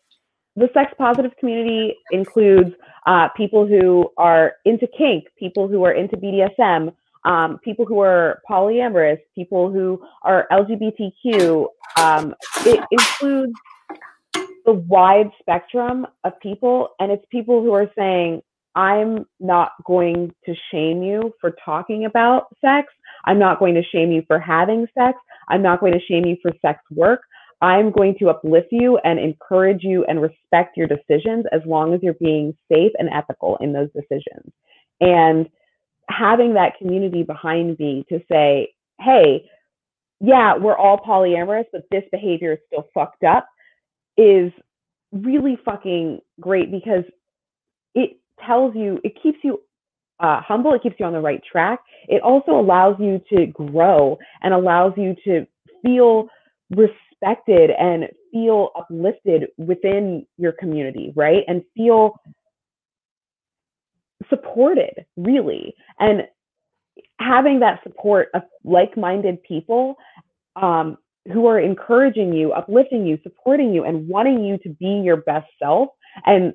the sex positive community includes uh, people who are into kink, people who are into BDSM, um, people who are polyamorous, people who are LGBTQ. Um, it includes the wide spectrum of people, and it's people who are saying, I'm not going to shame you for talking about sex. I'm not going to shame you for having sex. I'm not going to shame you for sex work. I'm going to uplift you and encourage you and respect your decisions as long as you're being safe and ethical in those decisions. And having that community behind me to say, hey, yeah, we're all polyamorous, but this behavior is still fucked up is really fucking great because it tells you, it keeps you uh, humble, it keeps you on the right track. It also allows you to grow and allows you to feel respected and feel uplifted within your community, right? And feel supported, really. And having that support of like minded people um, who are encouraging you, uplifting you, supporting you, and wanting you to be your best self and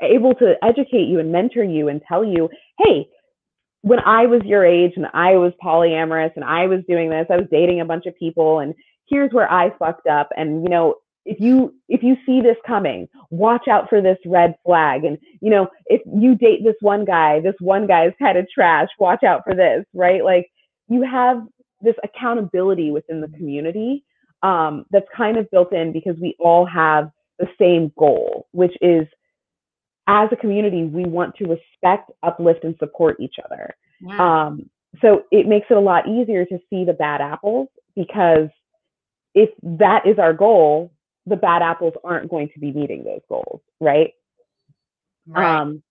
able to educate you and mentor you and tell you, hey, when I was your age and I was polyamorous and I was doing this, I was dating a bunch of people and here's where I fucked up. And, you know, if you if you see this coming watch out for this red flag and you know if you date this one guy this one guy is kind of trash watch out for this right like you have this accountability within the community um, that's kind of built in because we all have the same goal which is as a community we want to respect uplift and support each other Yeah. um, so it makes it a lot easier to see the bad apples because if that is our goal, the bad apples aren't going to be meeting those goals, right? right. Um,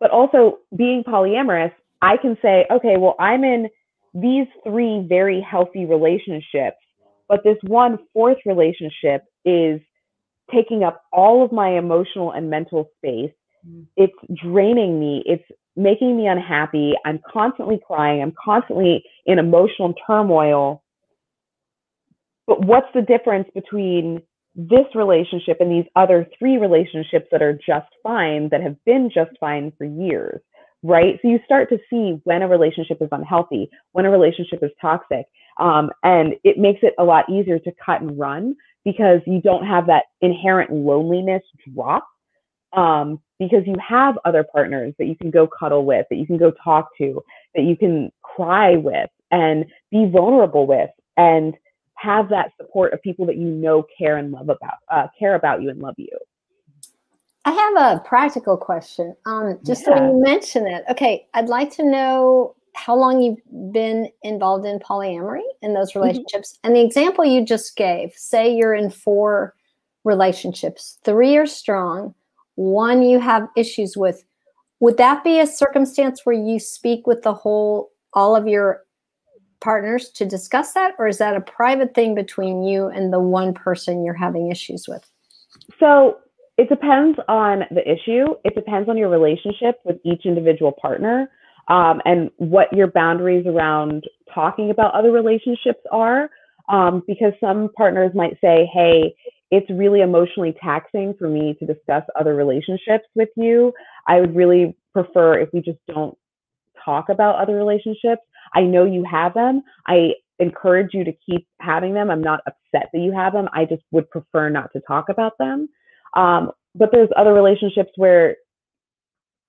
but also being polyamorous, I can say, okay, well, I'm in these three very healthy relationships, but this one fourth relationship is taking up all of my emotional and mental space. It's draining me. It's making me unhappy. I'm constantly crying. I'm constantly in emotional turmoil. But what's the difference between this relationship and these other three relationships that are just fine, that have been just fine for years, right? So you start to see when a relationship is unhealthy, when a relationship is toxic. Um, and it makes it a lot easier to cut and run because you don't have that inherent loneliness drop um, because you have other partners that you can go cuddle with, that you can go talk to, that you can cry with and be vulnerable with and have that support of people that you know care and love about uh, care about you and love you I have a practical question. Um, just so Yeah. you mention it. Okay, I'd like to know how long you've been involved in polyamory in those relationships. And the example you just gave, say you're in four relationships, three are strong, one you have issues with. Would that be a circumstance where you speak with the whole, all of your partners to discuss that? Or is that a private thing between you and the one person you're having issues with? so it depends on the issue it depends on your relationship with each individual partner um, and what your boundaries around talking about other relationships are um, because some partners might say hey it's really emotionally taxing for me to discuss other relationships with you i would really prefer if we just don't talk about other relationships i know you have them i encourage you to keep having them i'm not upset that you have them i just would prefer not to talk about them um, but there's other relationships where,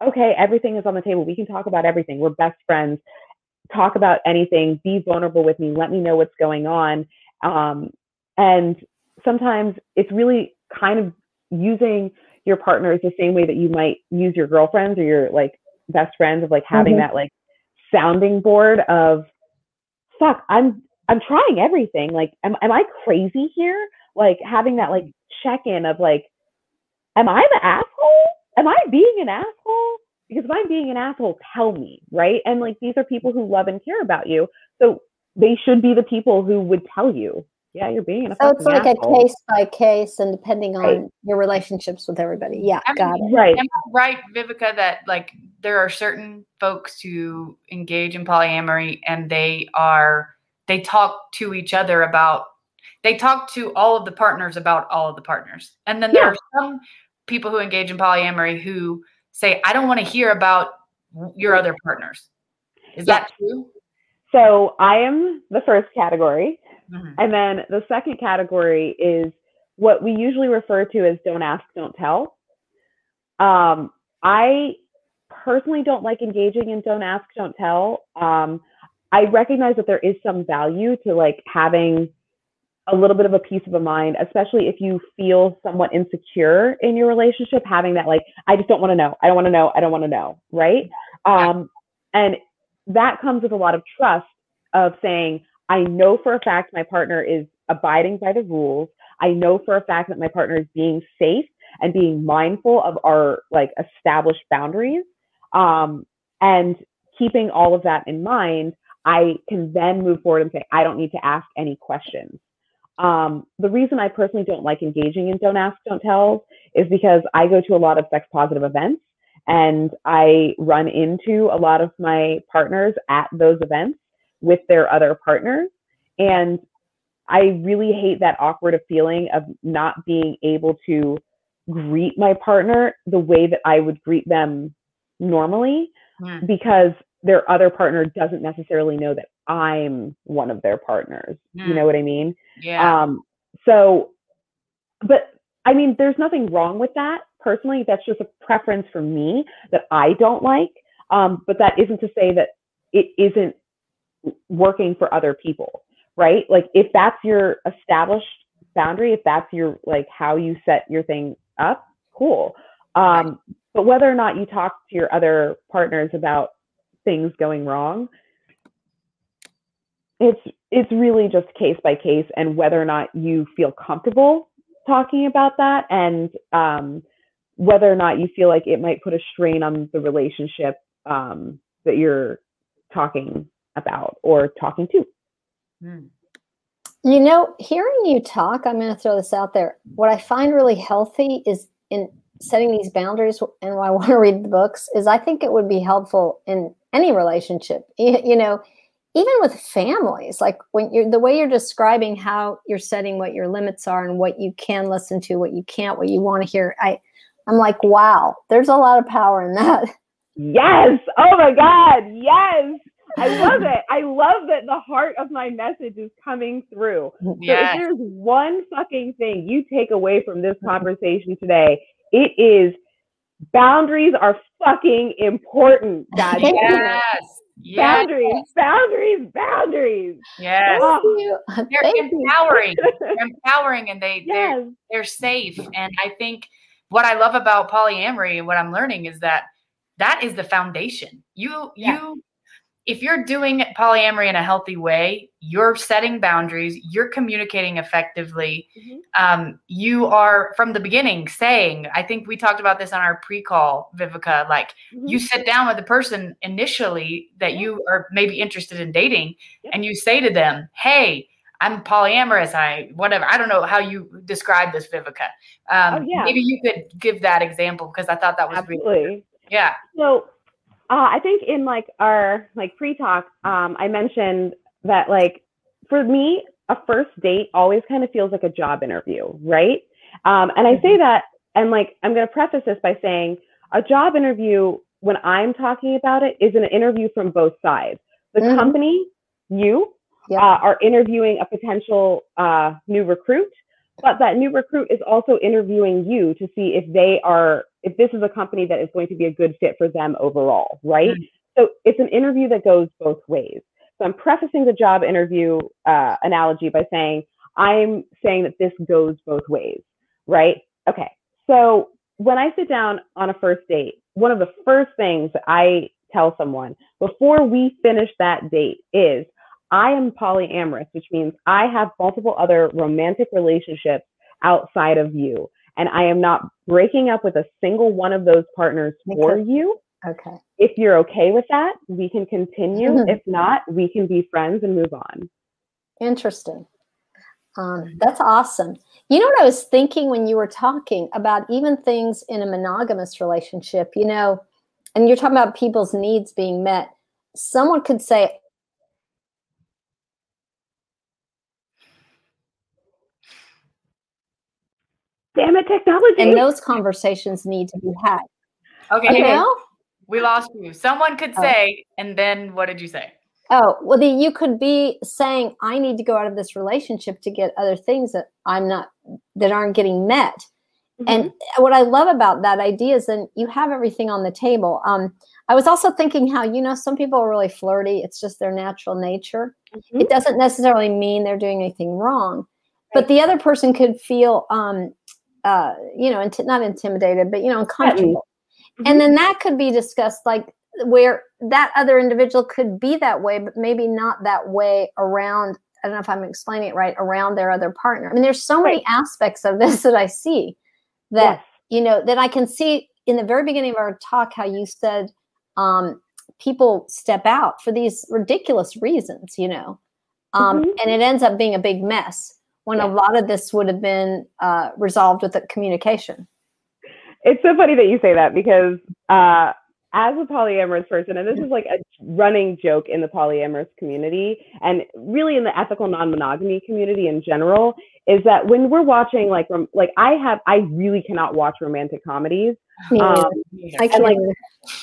okay, everything is on the table. We can talk about everything. We're best friends. Talk about anything. Be vulnerable with me. Let me know what's going on. Um, and sometimes it's really kind of using your partners the same way that you might use your girlfriends or your like best friends of like having Mhm. that like sounding board of fuck i'm i'm trying everything like am, am i crazy here like having that like check in of like am I the asshole? Am I being an asshole? because if I'm being an asshole, tell me, right? And like these are people who love and care about you. So they should be the people who would tell you, yeah, you're being an So it's like asshole. a case by case and depending on Right. your relationships with everybody. Yeah, I got mean, it. Right. Am I right, Vivica, that like there are certain folks who engage in polyamory and they are they talk to each other about they talk to all of the partners about all of the partners. And then there Yeah. are some people who engage in polyamory who say, I don't want to hear about your other partners. Is that true? So I am the first category. Mhm. And then the second category is what we usually refer to as don't ask, don't tell. Um, I personally don't like engaging in don't ask, don't tell. Um, I recognize that there is some value to like having a little bit of a peace of a mind, especially if you feel somewhat insecure in your relationship, having that like, I just don't want to know. I don't want to know. I don't want to know. Right. Um, and that comes with a lot of trust of saying, I know for a fact my partner is abiding by the rules. I know for a fact that my partner is being safe and being mindful of our like established boundaries. Um, and keeping all of that in mind, I can then move forward and say, I don't need to ask any questions. Um, the reason I personally don't like engaging in don't ask, don't tell is because I go to a lot of sex positive events and I run into a lot of my partners at those events with their other partners. And I really hate that awkward feeling of not being able to greet my partner the way that I would greet them normally Hmm. because their other partner doesn't necessarily know that I'm one of their partners. You know what I mean? Yeah. Um, so, but I mean, there's nothing wrong with that. Personally, that's just a preference for me that I don't like. Um, but that isn't to say that it isn't working for other people, right? Like if that's your established boundary, if that's your like how you set your thing up, cool. Um, but whether or not you talk to your other partners about things going wrong, it's it's really just case by case and whether or not you feel comfortable talking about that and um, whether or not you feel like it might put a strain on the relationship um, that you're talking about or talking to. Hmm. You know, hearing you talk, I'm going to throw this out there. What I find really healthy is in setting these boundaries, and why I want to read the books is I think it would be helpful in any relationship. You, you know, even with families, like when you're the way you're describing how you're setting what your limits are and what you can listen to, what you can't, what you want to hear. I, I'm like, wow, there's a lot of power in that. Yes. Oh my God. Yes. I love it. I love that the heart of my message is coming through. So Yes. if there's one fucking thing you take away from this conversation today, it is boundaries are fucking important. God Thank damn it. Yes. Yes. Boundaries, boundaries, boundaries. Yes. Oh. Thank. They're Thank empowering. They're empowering and they they're they're safe. And I think what I love about polyamory and what I'm learning is that that is the foundation. You Yeah. you if you're doing polyamory in a healthy way, you're setting boundaries, you're communicating effectively. Mhm. Um, you are from the beginning saying, I think we talked about this on our pre-call, Vivica, like Mm-hmm. you sit down with the person initially that you are maybe interested in dating Yep. and you say to them hey i'm polyamorous i whatever i don't know how you describe this vivica um, Oh, yeah. maybe you could give that example because i thought that was really Absolutely. yeah So uh, I think in like our like pre-talk, um, I mentioned that like for me, a first date always kind of feels like a job interview, right? Um, and I say that, and like I'm going to preface this by saying a job interview when I'm talking about it is an interview from both sides. The Mhm. company, you, Yeah. uh, are interviewing a potential uh, new recruit, but that new recruit is also interviewing you to see if they are if this is a company that is going to be a good fit for them overall, right? Mhm. So it's an interview that goes both ways. So I'm prefacing the job interview uh, analogy by saying I'm saying that this goes both ways, right? Okay. So when I sit down on a first date, one of the first things I tell someone before we finish that date is I am polyamorous, which means I have multiple other romantic relationships outside of you. And I am not breaking up with a single one of those partners for you. Okay. If you're okay with that, we can continue. Mhm. If not, we can be friends and move on. Interesting. Um, that's awesome. You know what I was thinking when you were talking about even things in a monogamous relationship, you know, and you're talking about people's needs being met. Someone could say, Damn it, technology. and those conversations need to be had. Okay, Okay. know? we lost you. Someone could Oh. say, and then what did you say? Oh, well, the, you could be saying, I need to go out of this relationship to get other things that I'm not, that aren't getting met. And what I love about that idea is then you have everything on the table. Um, I was also thinking how, you know, some people are really flirty. It's just their natural nature. Mhm. It doesn't necessarily mean they're doing anything wrong. But the other person could feel, um, uh, you know, inti- not intimidated, but, you know, uncomfortable. Mhm. And then that could be discussed like where that other individual could be that way, but maybe not that way around. I don't know if I'm explaining it right around their other partner. I mean, there's so many aspects of this that I see that you know that I can see in the very beginning of our talk how you said um, people step out for these ridiculous reasons, you know, um, Mhm. and it ends up being a big mess when a lot of this would have been uh, resolved with the communication. It's so funny that you say that because uh, as a polyamorous person, and this is like a running joke in the polyamorous community and really in the ethical non-monogamy community in general, is that when we're watching like rom- like I have I really cannot watch romantic comedies. Me Um. I can't. like,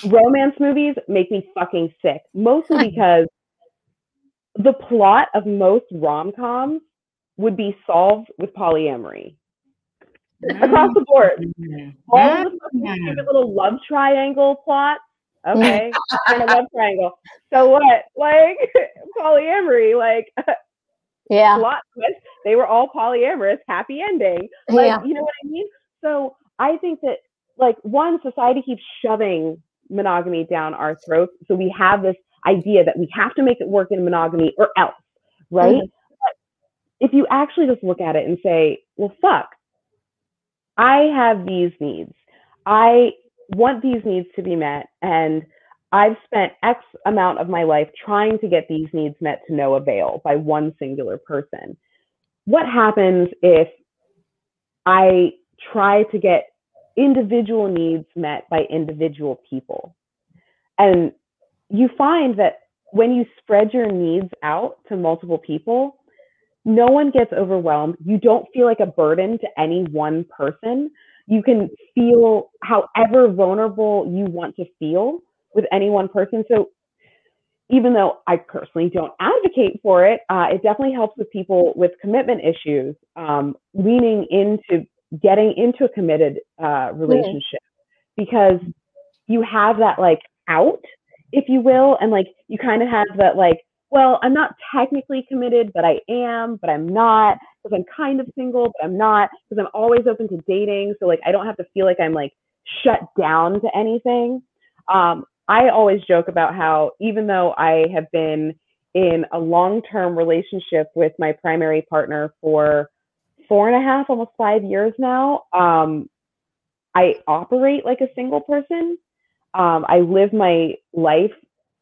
romance movies make me fucking sick, mostly because the plot of most rom-coms would be solved with polyamory across the board. Mhm. all of the stupid little love triangle plots. Okay, and a love triangle. So what? Like polyamory, like yeah. plot twist. They were all polyamorous, happy ending. Like, Yeah. you know what I mean? So I think that like one, society keeps shoving monogamy down our throats. So we have this idea that we have to make it work in monogamy or else, right? Mhm. If you actually just look at it and say, well, fuck, I have these needs. I want these needs to be met. And I've spent X amount of my life trying to get these needs met to no avail by one singular person. What happens if I try to get individual needs met by individual people? And you find that when you spread your needs out to multiple people, no one gets overwhelmed. You don't feel like a burden to any one person. You can feel however vulnerable you want to feel with any one person. So even though I personally don't advocate for it, uh, it definitely helps with people with commitment issues, um, leaning into getting into a committed uh, relationship because you have that like out, if you will, and like you kind of have that like, well, I'm not technically committed, but I am, but I'm not because I'm kind of single, but I'm not because I'm always open to dating. So like I don't have to feel like I'm like shut down to anything. Um, I always joke about how even though I have been in a long-term relationship with my primary partner for four and a half, almost five years now, um, I operate like a single person. Um, I live my life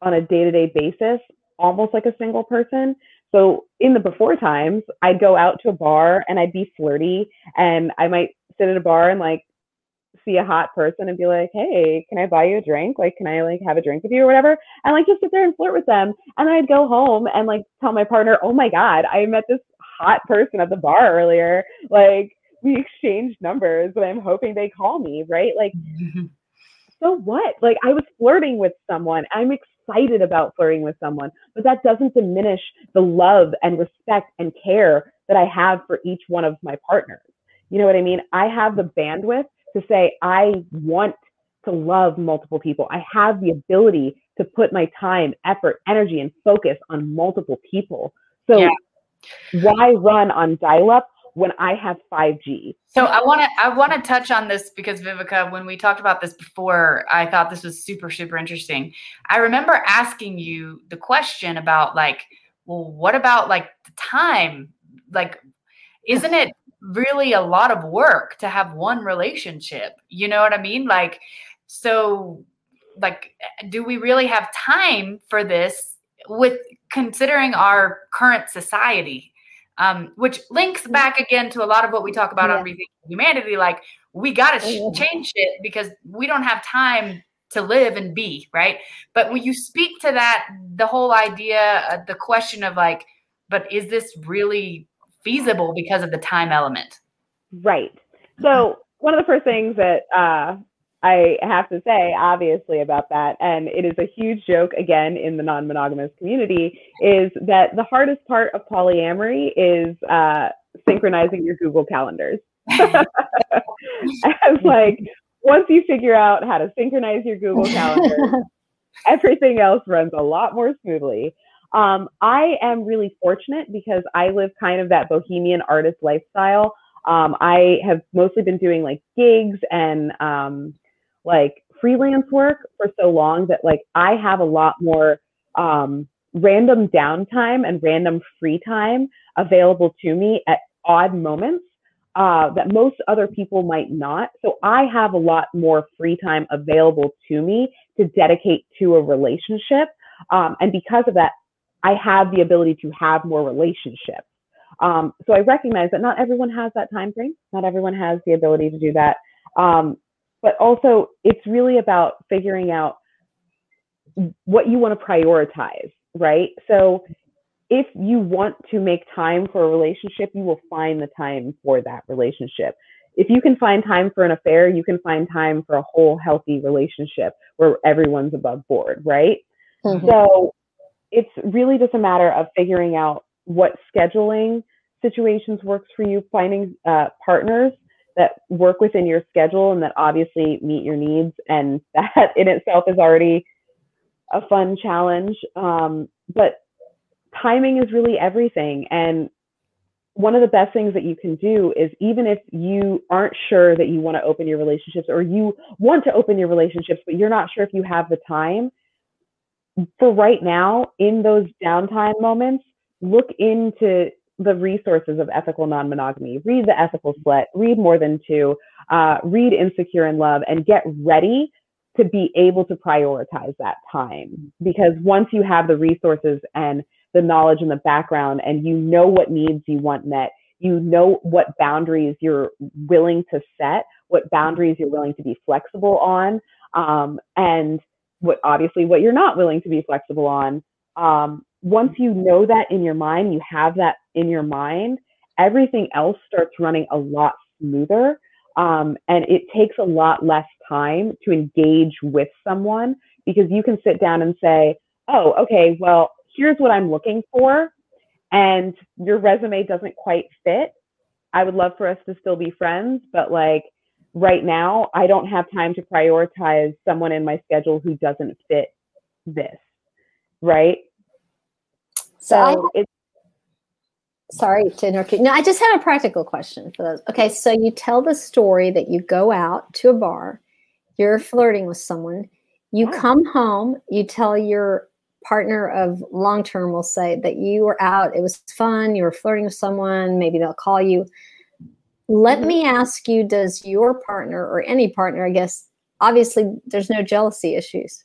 on a day-to-day basis, almost like a single person. So in the before times, I'd go out to a bar and I'd be flirty, and I might sit at a bar and like see a hot person and be like, "Hey, can I buy you a drink? Like, can I like have a drink with you or whatever?" And like just sit there and flirt with them. And I'd go home and like tell my partner, "Oh my god, I met this hot person at the bar earlier. Like, we exchanged numbers, but I'm hoping they call me, right? Like, mm-hmm. so what? Like, I was flirting with someone. I'm excited about flirting with someone, but that doesn't diminish the love and respect and care that I have for each one of my partners. You know what I mean? I have the bandwidth to say, I want to love multiple people. I have the ability to put my time, effort, energy, and focus on multiple people. So Yeah. why run on dial up when I have 5G? So I want to I want to touch on this because Vivica, when we talked about this before, I thought this was super super interesting. I remember asking you the question about like, well, what about like the time? Like, isn't it really a lot of work to have one relationship? You know what I mean? Like, so like do we really have time for this with considering our current society um, which links back again to a lot of what we talk about Yeah. on Rethinking Humanity. Like we got to sh- change it because we don't have time to live and be right. But when you speak to that, the whole idea, uh, the question of like, but is this really feasible because of the time element? Right. So one of the first things that uh, I have to say, obviously, about that, and it is a huge joke again in the non-monogamous community, is that the hardest part of polyamory is uh, synchronizing your Google calendars. and like once you figure out how to synchronize your Google calendar, everything else runs a lot more smoothly. Um, I am really fortunate because I live kind of that bohemian artist lifestyle. Um, I have mostly been doing like gigs and um, like freelance work for so long that like I have a lot more um, random downtime and random free time available to me at odd moments uh, that most other people might not. So I have a lot more free time available to me to dedicate to a relationship. Um, and because of that, I have the ability to have more relationships. Um, so I recognize that not everyone has that time frame. Not everyone has the ability to do that. Um, but also, it's really about figuring out what you want to prioritize, right? So if you want to make time for a relationship, you will find the time for that relationship. If you can find time for an affair, you can find time for a whole healthy relationship where everyone's above board, right? Mhm. So it's really just a matter of figuring out what scheduling situations works for you, finding uh, partners that work within your schedule and that obviously meet your needs. And that in itself is already a fun challenge. Um, but timing is really everything. And one of the best things that you can do is even if you aren't sure that you want to open your relationships or you want to open your relationships, but you're not sure if you have the time, for right now, in those downtime moments, look into the resources of ethical non-monogamy. Read the ethical slut, read more than two, uh, read Insecure in Love, and get ready to be able to prioritize that time. Because once you have the resources and the knowledge and the background, and you know what needs you want met, you know what boundaries you're willing to set, what boundaries you're willing to be flexible on, um, and what obviously what you're not willing to be flexible on. Um, once you know that in your mind, you have that in your mind, everything else starts running a lot smoother. Um, and it takes a lot less time to engage with someone because you can sit down and say, oh, okay, well, here's what I'm looking for. And your resume doesn't quite fit. I would love for us to still be friends, but like right now, I don't have time to prioritize someone in my schedule who doesn't fit this. Right. So I- it's sorry to interrupt you. No, I just had a practical question for those. Okay, so you tell the story that you go out to a bar, you're flirting with someone, you Oh. come home, you tell your partner of long term, will say that you were out, it was fun, you were flirting with someone, maybe they'll call you. Let Mhm. me ask you, does your partner or any partner, I guess, obviously there's no jealousy issues.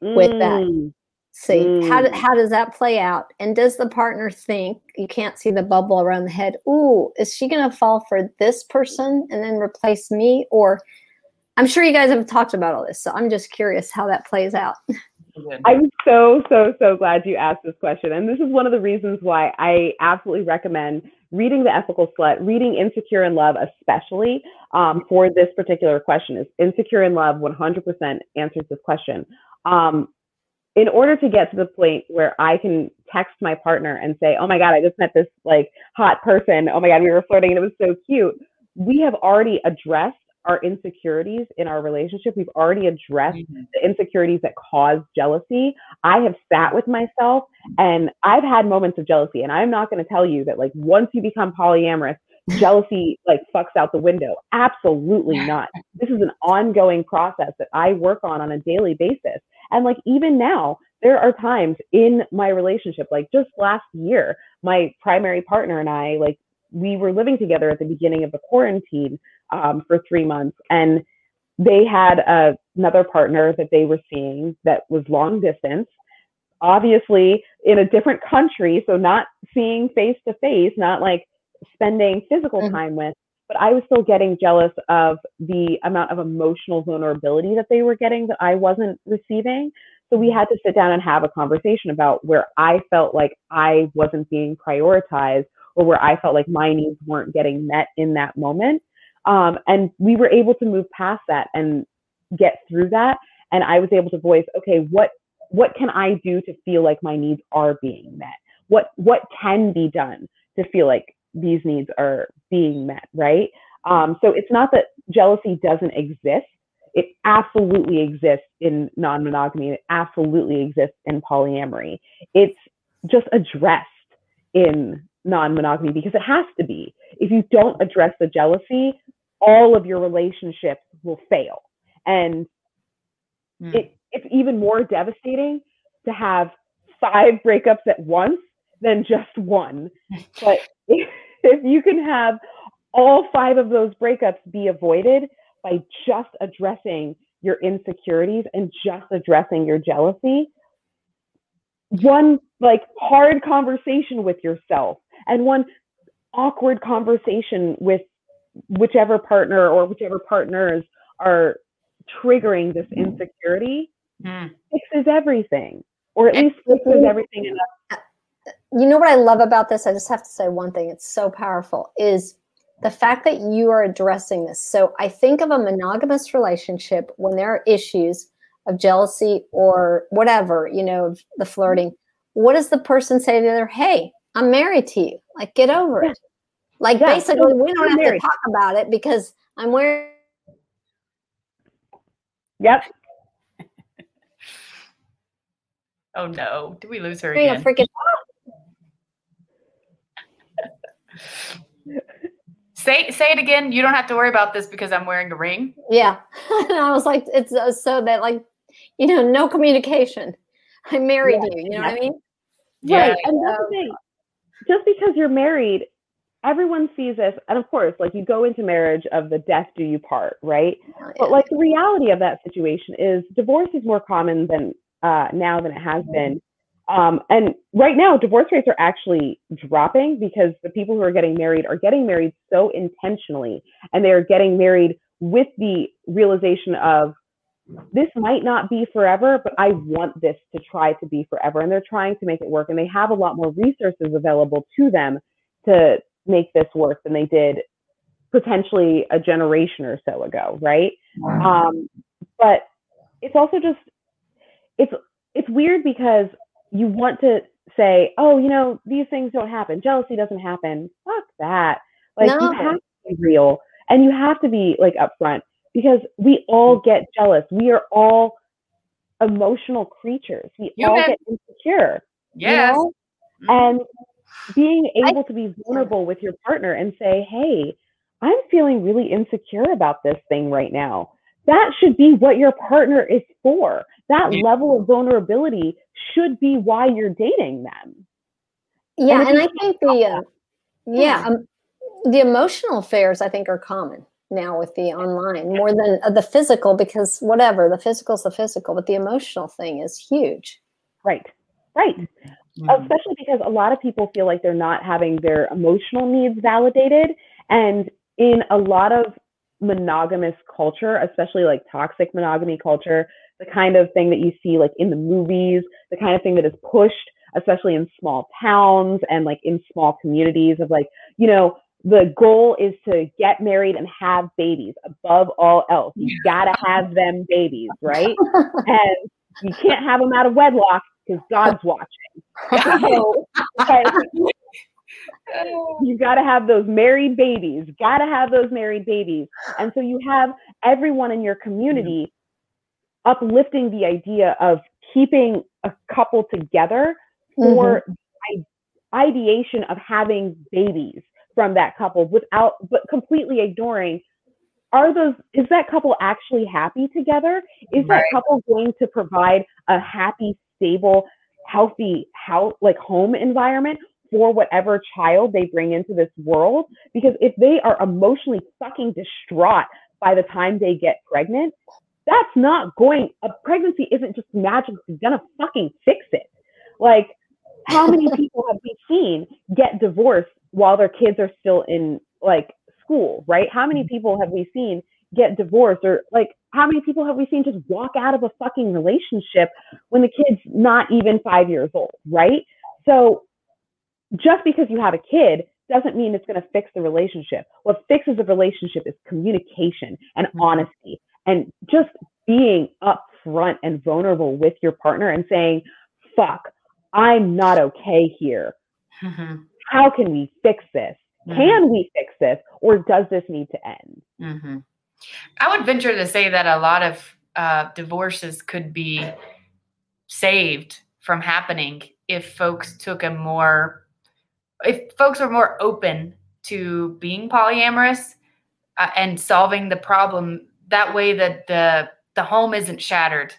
with that. Mm. See how do, Mm. how does that play out? And does the partner think you can't see the bubble around the head? Ooh, is she going to fall for this person and then replace me? Or I'm sure you guys have talked about all this, so I'm just curious how that plays out. I'm so, so, so glad you asked this question. And this is one of the reasons why I absolutely recommend reading The Ethical Slut, reading Insecure in Love, especially um, for this particular question. Is Insecure in Love 100% answers this question. Um, in order to get to the point where I can text my partner and say, oh my God, I just met this like hot person. Oh my God, we were flirting and it was so cute. We have already addressed our insecurities in our relationship. We've already addressed Mhm. the insecurities that cause jealousy. I have sat with myself and I've had moments of jealousy. And I'm not going to tell you that like once you become polyamorous, jealousy like fucks out the window. Absolutely not. This is an ongoing process that I work on on a daily basis. And like even now, there are times in my relationship, like just last year, my primary partner and I, like we were living together at the beginning of the quarantine um, for three months. And they had a, another partner that they were seeing that was long distance, obviously in a different country, so not seeing face to face, not like spending physical Mhm. time with, but I was still getting jealous of the amount of emotional vulnerability that they were getting that I wasn't receiving. So we had to sit down and have a conversation about where I felt like I wasn't being prioritized or where I felt like my needs weren't getting met in that moment. Um, and we were able to move past that and get through that. And I was able to voice, okay, what what can I do to feel like my needs are being met? What what can be done to feel like these needs are being met, right? Um, so it's not that jealousy doesn't exist. It absolutely exists in non-monogamy. It absolutely exists in polyamory. It's just addressed in non-monogamy because it has to be. If you don't address the jealousy, all of your relationships will fail. And Mm. it, it's even more devastating to have five breakups at once than just one. But if you can have all five of those breakups be avoided by just addressing your insecurities and just addressing your jealousy, one like hard conversation with yourself and one awkward conversation with whichever partner or whichever partners are triggering this insecurity Mm. fixes everything or at least fixes everything enough. You know what I love about this? I just have to say one thing. It's so powerful is the fact that you are addressing this. So I think of a monogamous relationship when there are issues of jealousy or whatever, you know, the flirting. What does the person say to the other? Hey, I'm married to you. Like, get over Yeah. it. Like, Yeah, basically, we don't I'm have married. to talk about it because I'm wearing. Yep. Oh no! Did we lose her a again? freaking Say say it again. You don't have to worry about this because I'm wearing a ring. Yeah. and I was like, it's uh, so that, like, you know, no communication. I married Yeah, you. You know what I mean? Yeah. Right. And that's the thing. Just because you're married, everyone sees this, and of course, like you go into marriage of the death do you part, right? But like the reality of that situation is divorce is more common than uh, now than it has been. Um, and right now, divorce rates are actually dropping because the people who are getting married are getting married so intentionally, and they are getting married with the realization of this might not be forever, but I want this to try to be forever. And they're trying to make it work, and they have a lot more resources available to them to make this work than they did potentially a generation or so ago, right? Um, but it's also just it's it's weird because you want to say, oh, you know, these things don't happen. Jealousy doesn't happen. Fuck that. Like No. you have to be real and you have to be like upfront because we all get jealous. We are all emotional creatures. We all get insecure. you Yes. know? and being able to be vulnerable with your partner and say, hey, I'm feeling really insecure about this thing right now. That should be what your partner is for. That Yeah. level of vulnerability should be why you're dating them. Yeah, if and I think the uh, yeah, Yeah. um, the emotional affairs I think are common now with the online more than uh, the physical because whatever the physical is the physical, but the emotional thing is huge. Right. Right. Mhm. especially because a lot of people feel like they're not having their emotional needs validated and in a lot of monogamous culture especially like toxic monogamy culture the kind of thing that you see like in the movies the kind of thing that is pushed especially in small towns and like in small communities of like you know the goal is to get married and have babies above all else. You gotta have them babies right? And you can't have them out of wedlock because god's watching. So, you've got to have those married babies, got to have those married babies. And so you have everyone in your community uplifting the idea of keeping a couple together for mm-hmm. the ideation of having babies from that couple without, but completely ignoring. Are those, is that couple actually happy together? Is that couple going to provide a happy, stable, healthy house, like home environment for whatever child they bring into this world? Because if they are emotionally fucking distraught by the time they get pregnant, that's not going, a pregnancy isn't just magically gonna fucking fix it. Like, how many people have we seen get divorced while their kids are still in like school, right? How many mm-hmm. people have we seen get divorced or like how many people have we seen just walk out of a fucking relationship when the kid's not even five years old, right? So just because you have a kid doesn't mean it's going to fix the relationship. What fixes a relationship is communication and Mhm. honesty and just being upfront and vulnerable with your partner and saying, fuck, I'm not okay here. Mhm. How can we fix this? Mhm. Can we fix this or does this need to end? hmm I would venture to say that a lot of uh, divorces could be saved from happening if folks took a more, if folks are more open to being polyamorous uh, and solving the problem that way that the the home isn't shattered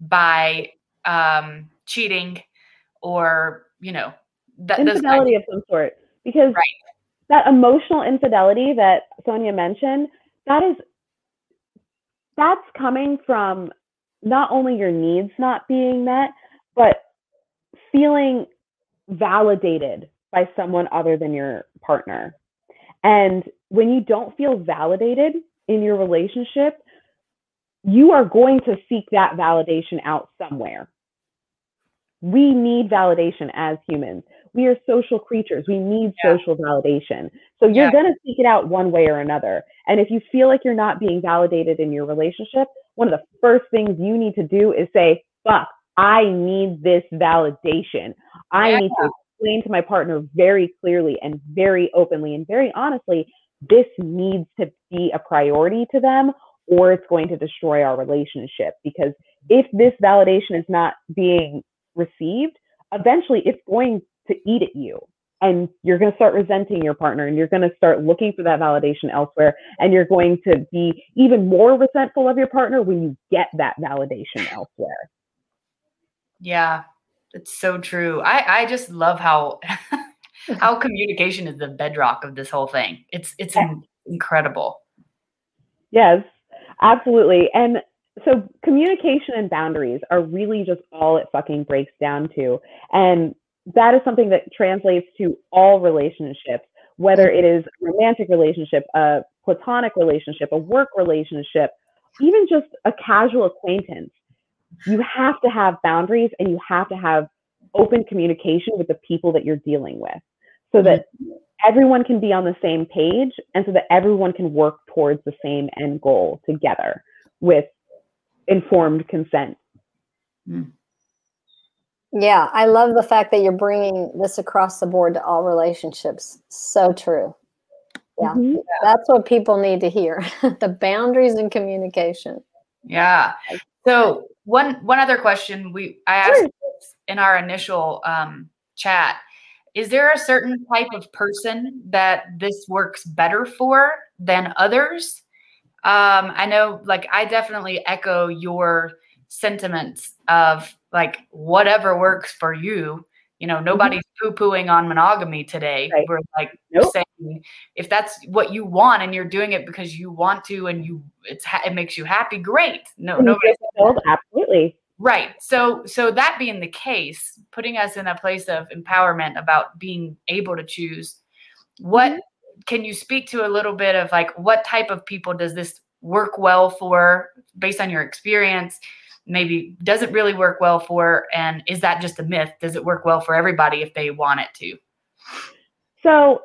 by um, cheating or you know that infidelity of some sort because Right. that emotional infidelity that sonia mentioned that is that's coming from not only your needs not being met but feeling validated by someone other than your partner and when you don't feel validated in your relationship you are going to seek that validation out somewhere we need validation as humans. We are social creatures. We need Yeah. social validation. So you're Yeah. going to seek it out one way or another. And if you feel like you're not being validated in your relationship, one of the first things you need to do is say, fuck, I need this validation. I Yeah. need to explain to my partner very clearly and very openly and very honestly, this needs to be a priority to them or it's going to destroy our relationship. Because if this validation is not being received, eventually it's going to eat at you. And you're going to start resenting your partner and you're going to start looking for that validation elsewhere. And you're going to be even more resentful of your partner when you get that validation elsewhere. Yeah, it's so true. I I just love how how communication is the bedrock of this whole thing. It's it's in- incredible. Yes, absolutely. And so communication and boundaries are really just all it fucking breaks down to. And that is something that translates to all relationships, whether it is a romantic relationship, a platonic relationship, a work relationship, even just a casual acquaintance. You have to have boundaries and you have to have open communication with the people that you're dealing with so that everyone can be on the same page and so that everyone can work towards the same end goal together with informed consent. Yeah, I love the fact that you're bringing this across the board to all relationships. So true. Yeah, Mhm. that's what people need to hear the boundaries and communication. Yeah. So one one other question we I asked Sure. in our initial um, chat is there a certain type of person that this works better for than others? Um, I know, like, I definitely echo your sentiments of like whatever works for you. You know, nobody's poo pooing on monogamy today. Right. We're like Nope. saying if that's what you want and you're doing it because you want to and you it's ha- it makes you happy, great. No, nobody feel fulfilled, absolutely. Right. So so that being the case, putting us in a place of empowerment about being able to choose, what Mm-hmm. can you speak to a little bit of like what type of people does this work well for based on your experience? Maybe does it really work well for and is that just a myth? Does it work well for everybody if they want it to? So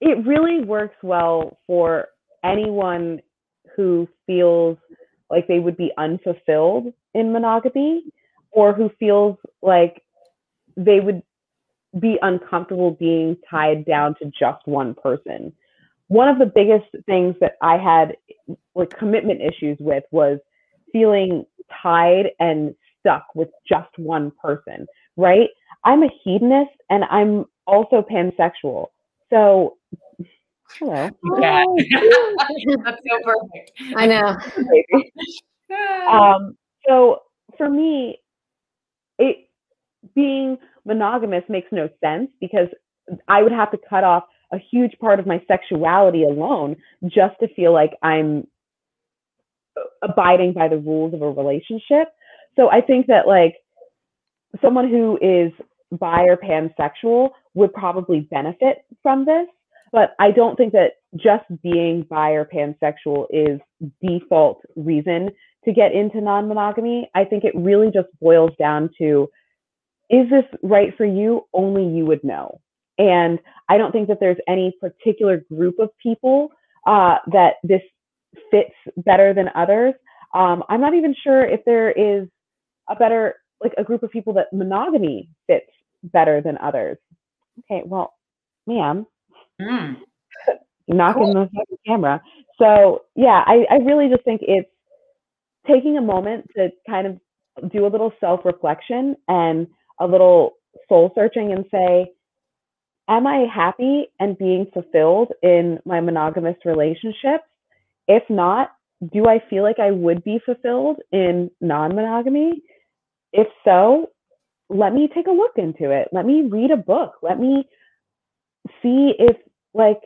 it really works well for anyone who feels like they would be unfulfilled in monogamy or who feels like they would be uncomfortable being tied down to just one person. One of the biggest things that I had like commitment issues with was feeling tied and stuck with just one person, right? I'm a hedonist and I'm also pansexual. So, hello. Yeah. Oh, That's so perfect. I know. Um, so for me, it being monogamous makes no sense because I would have to cut off a huge part of my sexuality alone just to feel like I'm abiding by the rules of a relationship. So I think that like someone who is bi or pansexual would probably benefit from this. But I don't think that just being bi or pansexual is default reason to get into non monogamy. I think it really just boils down to is this right for you? Only you would know. And I don't think that there's any particular group of people uh, that this fits better than others. Um, I'm not even sure if there is a better, like a group of people that monogamy fits better than others. Okay, well, ma'am, mm. knocking cool. the camera. So yeah, I, I really just think it's taking a moment to kind of do a little self reflection and a little soul searching and say, am I happy and being fulfilled in my monogamous relationships? If not, do I feel like I would be fulfilled in non monogamy? If so, let me take a look into it. Let me read a book. Let me see if like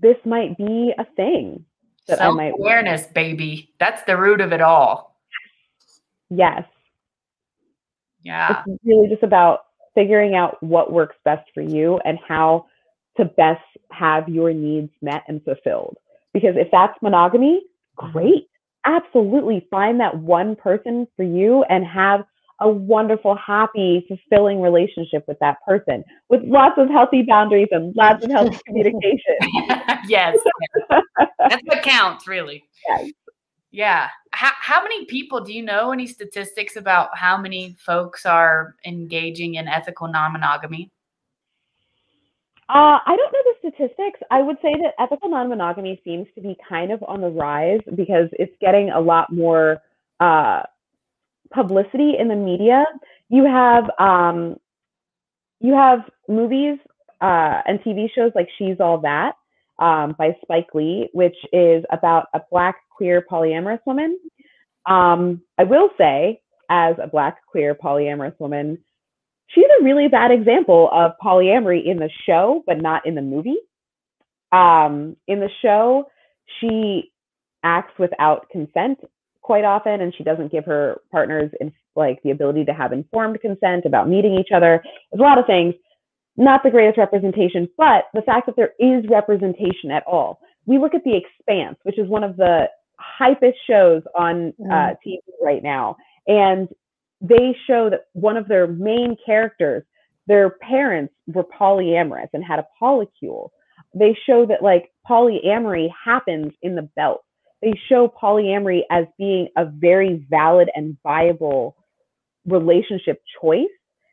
this might be a thing that Self I might awareness, baby. That's the root of it all. Yes. Yeah. It's really just about figuring out what works best for you and how to best have your needs met and fulfilled. Because if that's monogamy, great. Absolutely find that one person for you and have a wonderful, happy, fulfilling relationship with that person with lots of healthy boundaries and lots of healthy communication. yes. That's what counts, really. Yes. Yeah. How, how many people do you know any statistics about how many folks are engaging in ethical non monogamy? Uh, I don't know the statistics. I would say that ethical non monogamy seems to be kind of on the rise because it's getting a lot more uh, publicity in the media. You have um, you have movies uh, and TV shows like She's All That um, by Spike Lee, which is about a black queer polyamorous woman. Um, I will say, as a black queer polyamorous woman, she's a really bad example of polyamory in the show, but not in the movie. Um, in the show, she acts without consent quite often, and she doesn't give her partners in, like the ability to have informed consent about meeting each other. There's a lot of things not the greatest representation, but the fact that there is representation at all. We look at The Expanse, which is one of the hypest shows on uh, mm. TV right now, and they show that one of their main characters, their parents were polyamorous and had a polycule. They show that like polyamory happens in the belt. They show polyamory as being a very valid and viable relationship choice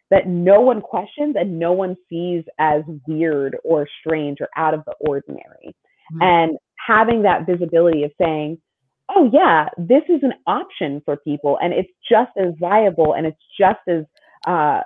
that no one questions and no one sees as weird or strange or out of the ordinary. Mm-hmm. And having that visibility of saying, oh, yeah, this is an option for people and it's just as viable and it's just as, uh,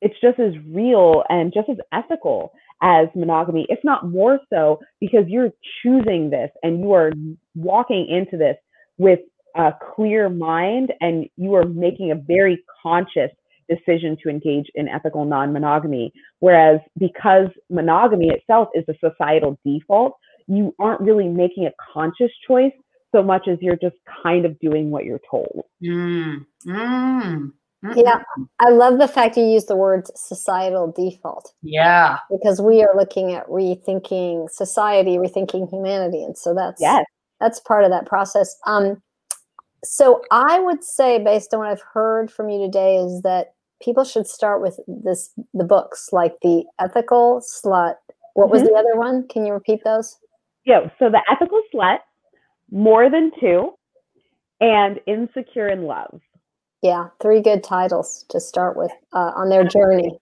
it's just as real and just as ethical as monogamy, if not more so, because you're choosing this and you are walking into this with a clear mind and you are making a very conscious decision to engage in ethical non monogamy. Whereas because monogamy itself is a societal default, you aren't really making a conscious choice so much as you're just kind of doing what you're told. Mm. Mm. Yeah, I love the fact you use the word societal default. Yeah. Because we are looking at rethinking society, rethinking humanity. And so that's yes. that's part of that process. Um, so I would say, based on what I've heard from you today, is that people should start with this the books like the ethical slut what was mm-hmm. the other one can you repeat those yeah so the ethical slut more than two and insecure in love yeah three good titles to start with uh, on their journey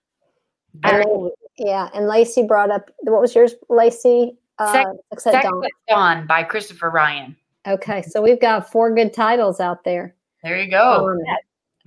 and then, yeah and lacey brought up what was yours lacey uh, Sex, Sex Dawn. Dawn by christopher ryan okay so we've got four good titles out there there you go um,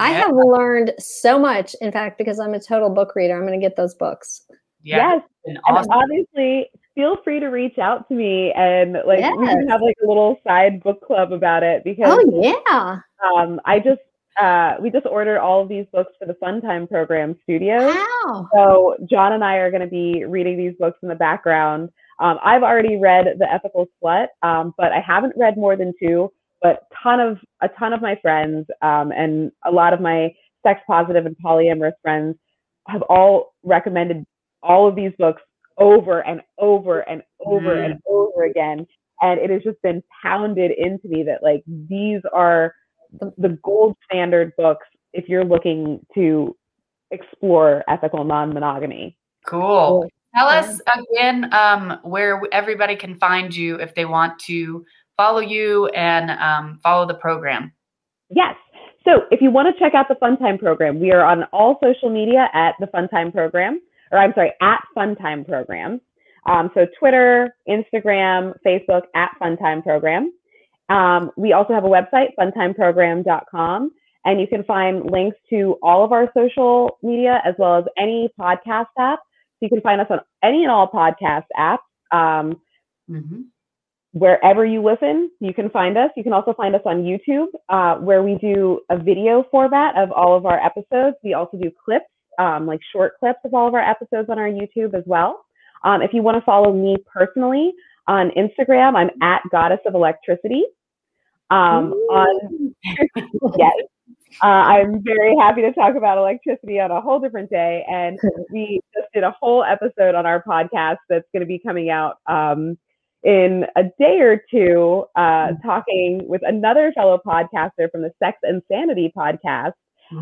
I have learned so much. In fact, because I'm a total book reader, I'm going to get those books. Yeah. Yes. And, awesome. and obviously, feel free to reach out to me and like yes. we can have like a little side book club about it because oh yeah um i just uh we just ordered all of these books for the fun time program Studio. wow. so john and i are going to be reading these books in the background Um, I've already read The Ethical Slut, um, but I haven't read more than two. But ton of a ton of my friends um, and a lot of my sex positive and polyamorous friends have all recommended all of these books over and over and over mm. and over again. And it has just been pounded into me that like these are the, the gold standard books if you're looking to explore ethical non-monogamy. Cool. Tell us again um, where everybody can find you if they want to follow you and um, follow the program. Yes. So if you want to check out the Fun Time program, we are on all social media at the Fun Time program, or I'm sorry, at Fun Time program. Um, so Twitter, Instagram, Facebook at Fun Time program. Um, we also have a website, funtimeprogram.com, and you can find links to all of our social media as well as any podcast app. So you can find us on any and all podcast apps. Um, mm-hmm. Wherever you listen, you can find us. You can also find us on YouTube, uh, where we do a video format of all of our episodes. We also do clips, um, like short clips of all of our episodes on our YouTube as well. Um, if you want to follow me personally on Instagram, I'm at Goddess of Electricity. Um, on yes, uh, I'm very happy to talk about electricity on a whole different day. And we just did a whole episode on our podcast that's going to be coming out um, in a day or two, uh, talking with another fellow podcaster from the Sex and Sanity podcast.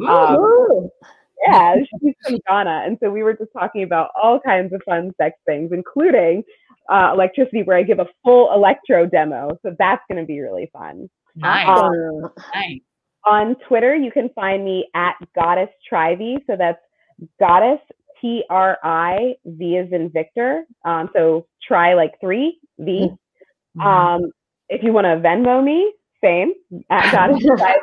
Um, yeah, she's from Ghana. And so we were just talking about all kinds of fun sex things, including uh, electricity, where I give a full electro demo. So that's going to be really fun. Nice. Um, nice. On Twitter, you can find me at Goddess Trivy. So that's Goddess T R I V is in Victor. Um, so try like three V. Mm-hmm. Um, if you want to Venmo me, same at Goddess Trivy.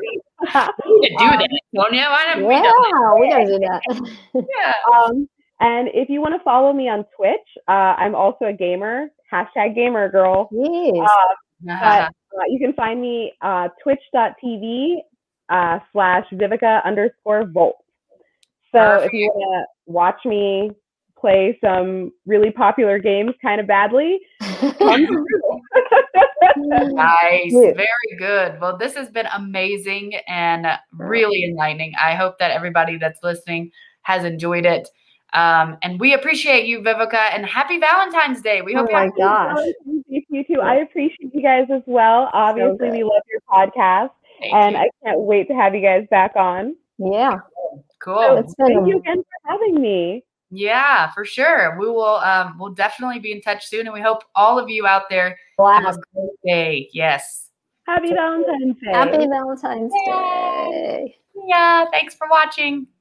we need to do that, Sonia. Why don't yeah, we, we gotta do that. yeah. Um, and if you want to follow me on Twitch, uh, I'm also a gamer. Hashtag gamer girl. Yes. Uh, but uh, you can find me uh, twitch.tv uh, slash Vivica underscore Volt. So Perfect. if you want to watch me play some really popular games kind of badly, nice. Very good. Well, this has been amazing and really enlightening. I hope that everybody that's listening has enjoyed it. Um, and we appreciate you, Vivica, and happy Valentine's Day. We hope oh my gosh. You too. I appreciate you guys as well. Obviously, so we love your podcast. Thank and you. I can't wait to have you guys back on. Yeah. Cool. So thank you again for having me. Yeah, for sure. We will um we'll definitely be in touch soon and we hope all of you out there have a great day. Yes. Happy Valentine's Day. Happy Valentine's Day. Yeah, thanks for watching.